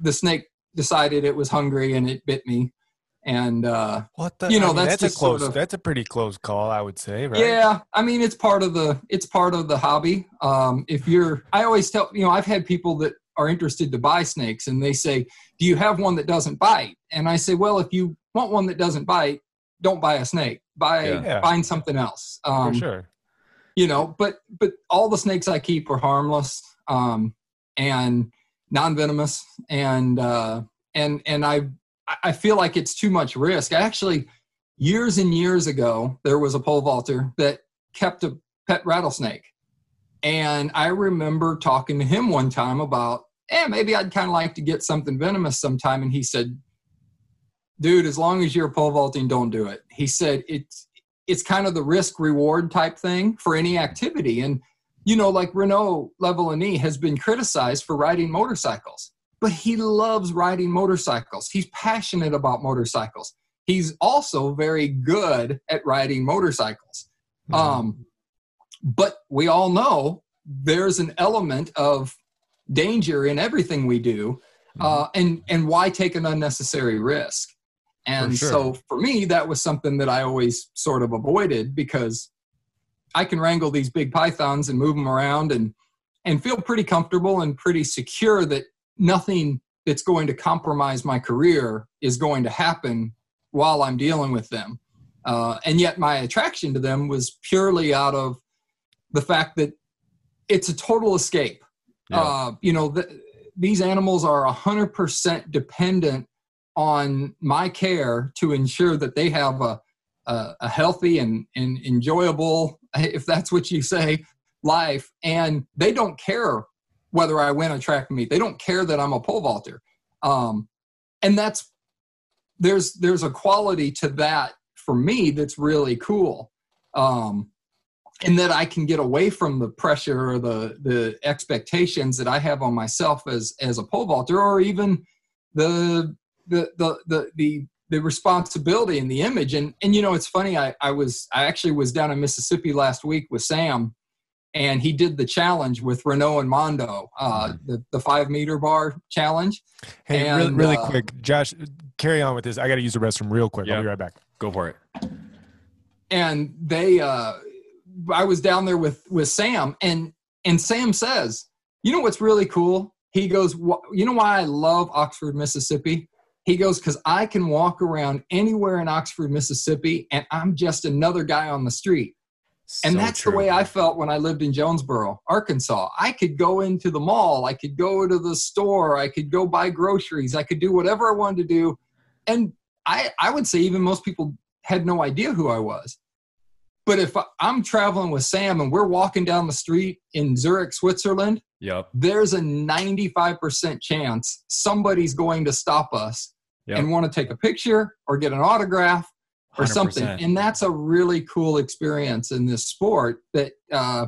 the snake decided it was hungry and it bit me. And uh, what the, you know I mean, that's, that's a close sort of, that's a pretty close call, I would say, right? Yeah, I mean it's part of the it's part of the hobby. Um, if you're, I always tell you know I've had people that are interested to buy snakes and they say, "Do you have one that doesn't bite?" And I say, "Well, if you want one that doesn't bite, don't buy a snake. Buy yeah. find something else." Um, For sure you know, but but all the snakes I keep are harmless um, and non-venomous, and uh, and and I I feel like it's too much risk. I actually years and years ago there was a pole vaulter that kept a pet rattlesnake, and I remember talking to him one time about, eh, maybe I'd kind of like to get something venomous sometime, and he said, dude, as long as you're pole vaulting, don't do it. He said it's it's kind of the risk reward type thing for any activity. And, you know, like Renaud Lavillenie has been criticized for riding motorcycles, but he loves riding motorcycles. He's passionate about motorcycles. He's also very good at riding motorcycles. Mm-hmm. Um, but we all know there's an element of danger in everything we do, uh, mm-hmm. and and why take an unnecessary risk? And for sure. so for me, that was something that I always sort of avoided because I can wrangle these big pythons and move them around and and feel pretty comfortable and pretty secure that nothing that's going to compromise my career is going to happen while I'm dealing with them. Uh, and yet my attraction to them was purely out of the fact that it's a total escape. Yeah. Uh, you know, the, these animals are 100% dependent on my care to ensure that they have a, a, a healthy and, and enjoyable, if that's what you say, life. And they don't care whether I win a track meet. They don't care that I'm a pole vaulter. Um, and that's there's there's a quality to that for me that's really cool. Um, and that I can get away from the pressure or the the expectations that I have on myself as as a pole vaulter, or even the the the the the, the responsibility and the image. And and you know, it's funny. I I was I actually was down in Mississippi last week with Sam, and he did the challenge with Renaud and Mondo, uh, mm-hmm. the the five meter bar challenge. Hey, and, really, really uh, quick, Josh, carry on with this. I got to use the restroom real quick. Yep. I'll be right back. Go for it. And they, uh, I was down there with with Sam, and and Sam says, you know what's really cool? He goes, you know why I love Oxford, Mississippi? He goes, because I can walk around anywhere in Oxford, Mississippi, and I'm just another guy on the street. So and that's true. the way I felt when I lived in Jonesboro, Arkansas. I could go into the mall, I could go to the store, I could go buy groceries, I could do whatever I wanted to do. And I, I would say even most people had no idea who I was. But if I'm traveling with Sam and we're walking down the street in Zurich, Switzerland, yep. there's a 95% chance somebody's going to stop us yep. and want to take a picture or get an autograph or 100%. something. And that's a really cool experience in this sport that uh,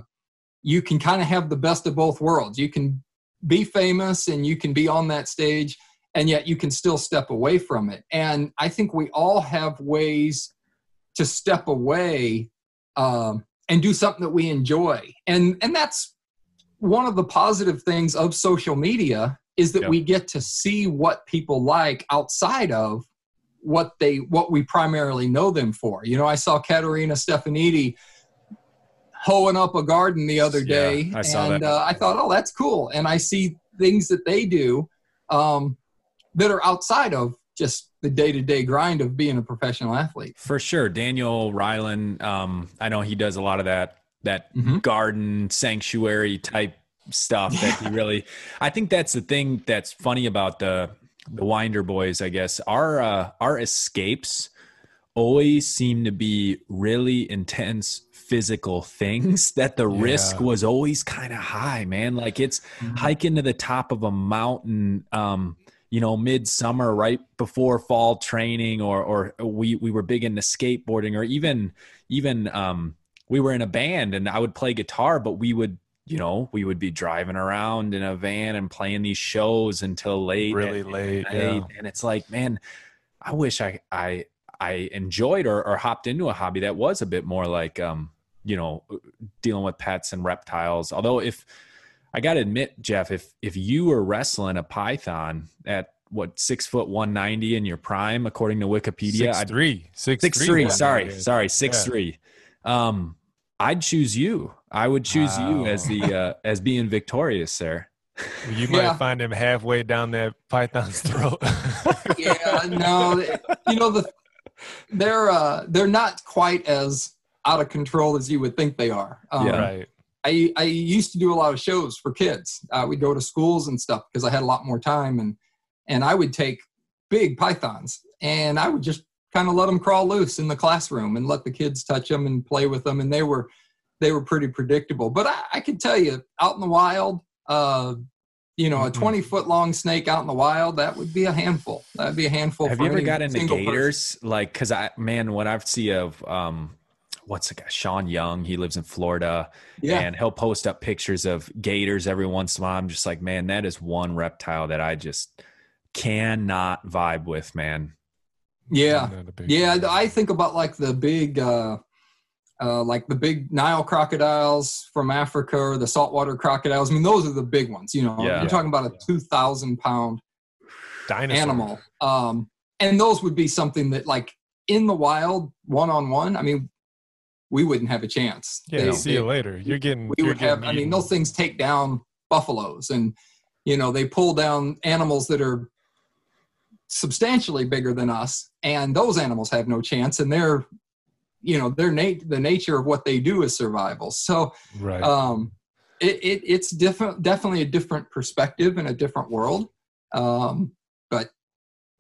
you can kind of have the best of both worlds. You can be famous and you can be on that stage, and yet you can still step away from it. And I think we all have ways to step away um, and do something that we enjoy. And and that's one of the positive things of social media is that yep. we get to see what people like outside of what they what we primarily know them for. You know, I saw Caterina Stefanidi hoeing up a garden the other day, yeah, I saw and that. Uh, I thought, oh, that's cool. And I see things that they do um, that are outside of just the day to day grind of being a professional athlete. For sure, Daniel Ryland. Um, I know he does a lot of that that mm-hmm. garden sanctuary type stuff yeah. that he really. I think that's the thing that's funny about the the Winder boys. I guess our uh, our escapes always seem to be really intense physical things that the yeah. risk was always kind of high man like it's mm-hmm. hiking to the top of a mountain um you know midsummer right before fall training or or we we were big into skateboarding or even even um we were in a band and I would play guitar but we would you know we would be driving around in a van and playing these shows until late really late yeah. and it's like man I wish I I I enjoyed or, or hopped into a hobby that was a bit more like um you know dealing with pets and reptiles although if I got to admit, Jeff, if if you were wrestling a python at what six foot one ninety in your prime, according to Wikipedia, six three, six, six three. three sorry, sorry, six yeah. three. Um, I'd choose you. I would choose wow. you as the uh, as being victorious sir. You might yeah. find him halfway down that python's throat. yeah, no, you know the they're uh, they're not quite as out of control as you would think they are. Um, yeah, right. I, I used to do a lot of shows for kids. Uh, we'd go to schools and stuff because I had a lot more time, and and I would take big pythons and I would just kind of let them crawl loose in the classroom and let the kids touch them and play with them, and they were they were pretty predictable. But I, I could tell you, out in the wild, uh, you know, a mm-hmm. 20 foot long snake out in the wild, that would be a handful. That'd be a handful. Have you ever got into gators? Person. Like, cause I, man, when I see of, um, what's the guy Sean Young. He lives in Florida, yeah. and he'll post up pictures of gators every once in a while. I'm just like, man, that is one reptile that I just cannot vibe with, man. Yeah, yeah. I think about like the big, uh, uh, like the big Nile crocodiles from Africa or the saltwater crocodiles. I mean, those are the big ones. You know, yeah. you're talking about a two thousand pound Dinosaur. animal, um, and those would be something that, like in the wild, one on one. I mean, we wouldn't have a chance. Yeah, they, see they, you later. You're getting. We you're would getting have. Eaten. I mean, those things take down buffaloes, and you know they pull down animals that are substantially bigger than us, and those animals have no chance, and they're, you know, their nat- the nature of what they do is survival. So, right. um, it, it it's different, definitely a different perspective and a different world. Um, but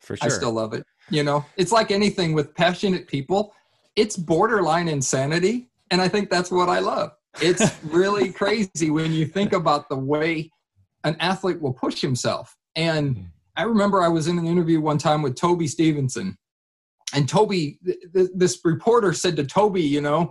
for sure, I still love it. You know, it's like anything with passionate people it's borderline insanity and i think that's what i love it's really crazy when you think about the way an athlete will push himself and hmm. i remember i was in an interview one time with toby stevenson and toby th- th- this reporter said to toby you know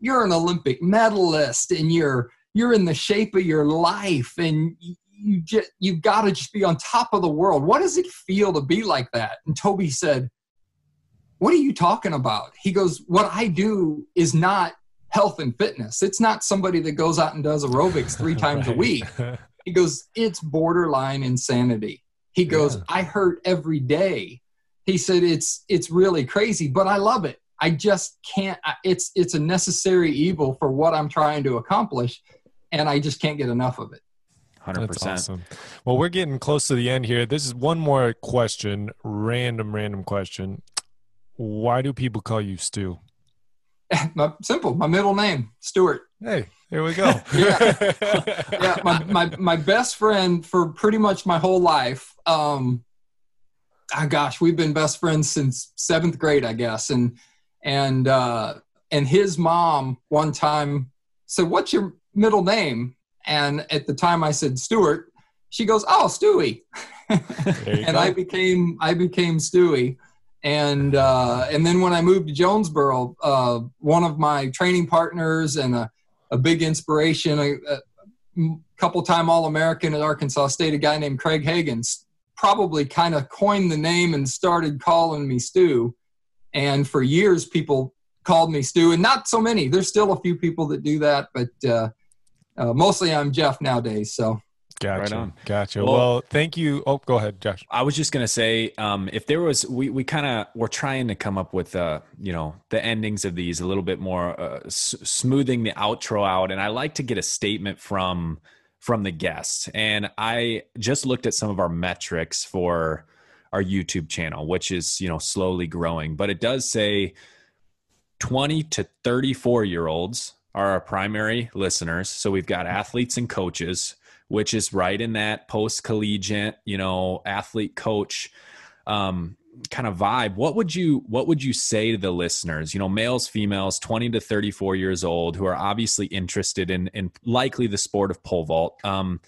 you're an olympic medalist and you're you're in the shape of your life and you just you've got to just be on top of the world what does it feel to be like that and toby said what are you talking about? He goes, What I do is not health and fitness. It's not somebody that goes out and does aerobics three times right. a week. He goes, It's borderline insanity. He goes, yeah. I hurt every day. He said, It's it's really crazy, but I love it. I just can't it's it's a necessary evil for what I'm trying to accomplish, and I just can't get enough of it. 100%. That's awesome. Well, we're getting close to the end here. This is one more question, random, random question. Why do people call you Stu? my, simple. My middle name, Stuart. Hey, here we go. yeah, yeah. My, my my best friend for pretty much my whole life. Um, oh gosh, we've been best friends since seventh grade, I guess. And and uh, and his mom one time said, "What's your middle name?" And at the time, I said Stuart. She goes, "Oh, Stewie," and go. I became I became Stewie and uh, and then when I moved to Jonesboro, uh, one of my training partners and a, a big inspiration, a, a couple time All American at Arkansas State, a guy named Craig Hagans, probably kind of coined the name and started calling me Stu. And for years, people called me Stu, and not so many. There's still a few people that do that, but uh, uh mostly I'm Jeff nowadays. So Gotcha. Right on. Gotcha. Well, well, thank you. Oh, go ahead, Josh. I was just gonna say, um, if there was, we we kind of we're trying to come up with, uh, you know, the endings of these a little bit more uh, s- smoothing the outro out, and I like to get a statement from from the guests. And I just looked at some of our metrics for our YouTube channel, which is you know slowly growing, but it does say twenty to thirty four year olds are our primary listeners. So we've got athletes and coaches which is right in that post collegiate, you know, athlete coach um, kind of vibe. What would you what would you say to the listeners? You know, males, females, twenty to thirty four years old, who are obviously interested in in likely the sport of pole vault. Um,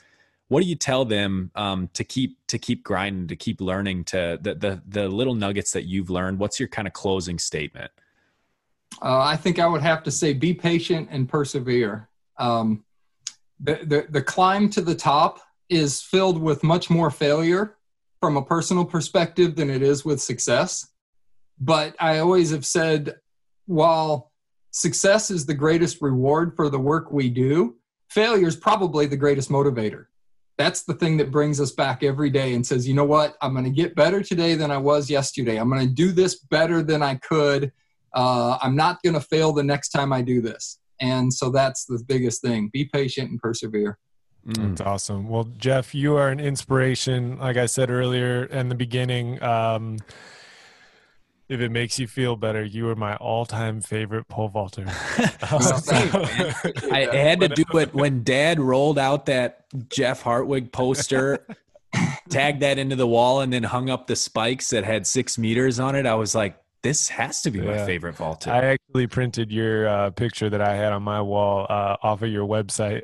what do you tell them um, to keep to keep grinding, to keep learning, to the the the little nuggets that you've learned? What's your kind of closing statement? Uh, I think I would have to say be patient and persevere. Um, the, the, the climb to the top is filled with much more failure from a personal perspective than it is with success. But I always have said, while success is the greatest reward for the work we do, failure is probably the greatest motivator. That's the thing that brings us back every day and says, you know what? I'm going to get better today than I was yesterday. I'm going to do this better than I could. Uh, I'm not going to fail the next time I do this. And so that's the biggest thing be patient and persevere. Mm. That's awesome. Well, Jeff, you are an inspiration. Like I said earlier in the beginning, um, if it makes you feel better, you are my all-time favorite pole vaulter. I had to do it when Dad rolled out that Jeff Hartwig poster, tagged that into the wall, and then hung up the spikes that had six meters on it. I was like, this has to be yeah. my favorite vault. I actually printed your uh, picture that I had on my wall uh, off of your website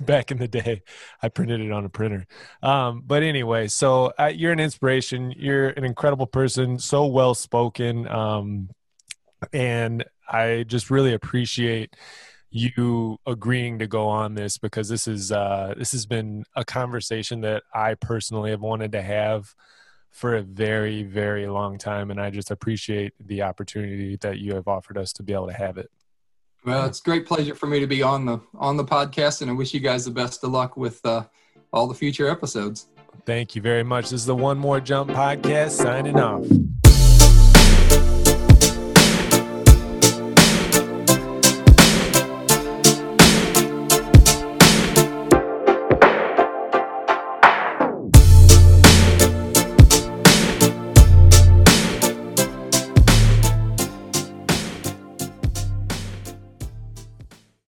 back in the day. I printed it on a printer. Um, but anyway, so uh, you're an inspiration. You're an incredible person, so well spoken. Um, and I just really appreciate you agreeing to go on this because this is uh, this has been a conversation that I personally have wanted to have for a very, very long time. And I just appreciate the opportunity that you have offered us to be able to have it. Well, it's great pleasure for me to be on the on the podcast, and I wish you guys the best of luck with uh, all the future episodes. Thank you very much. This is the One More Jump podcast signing off.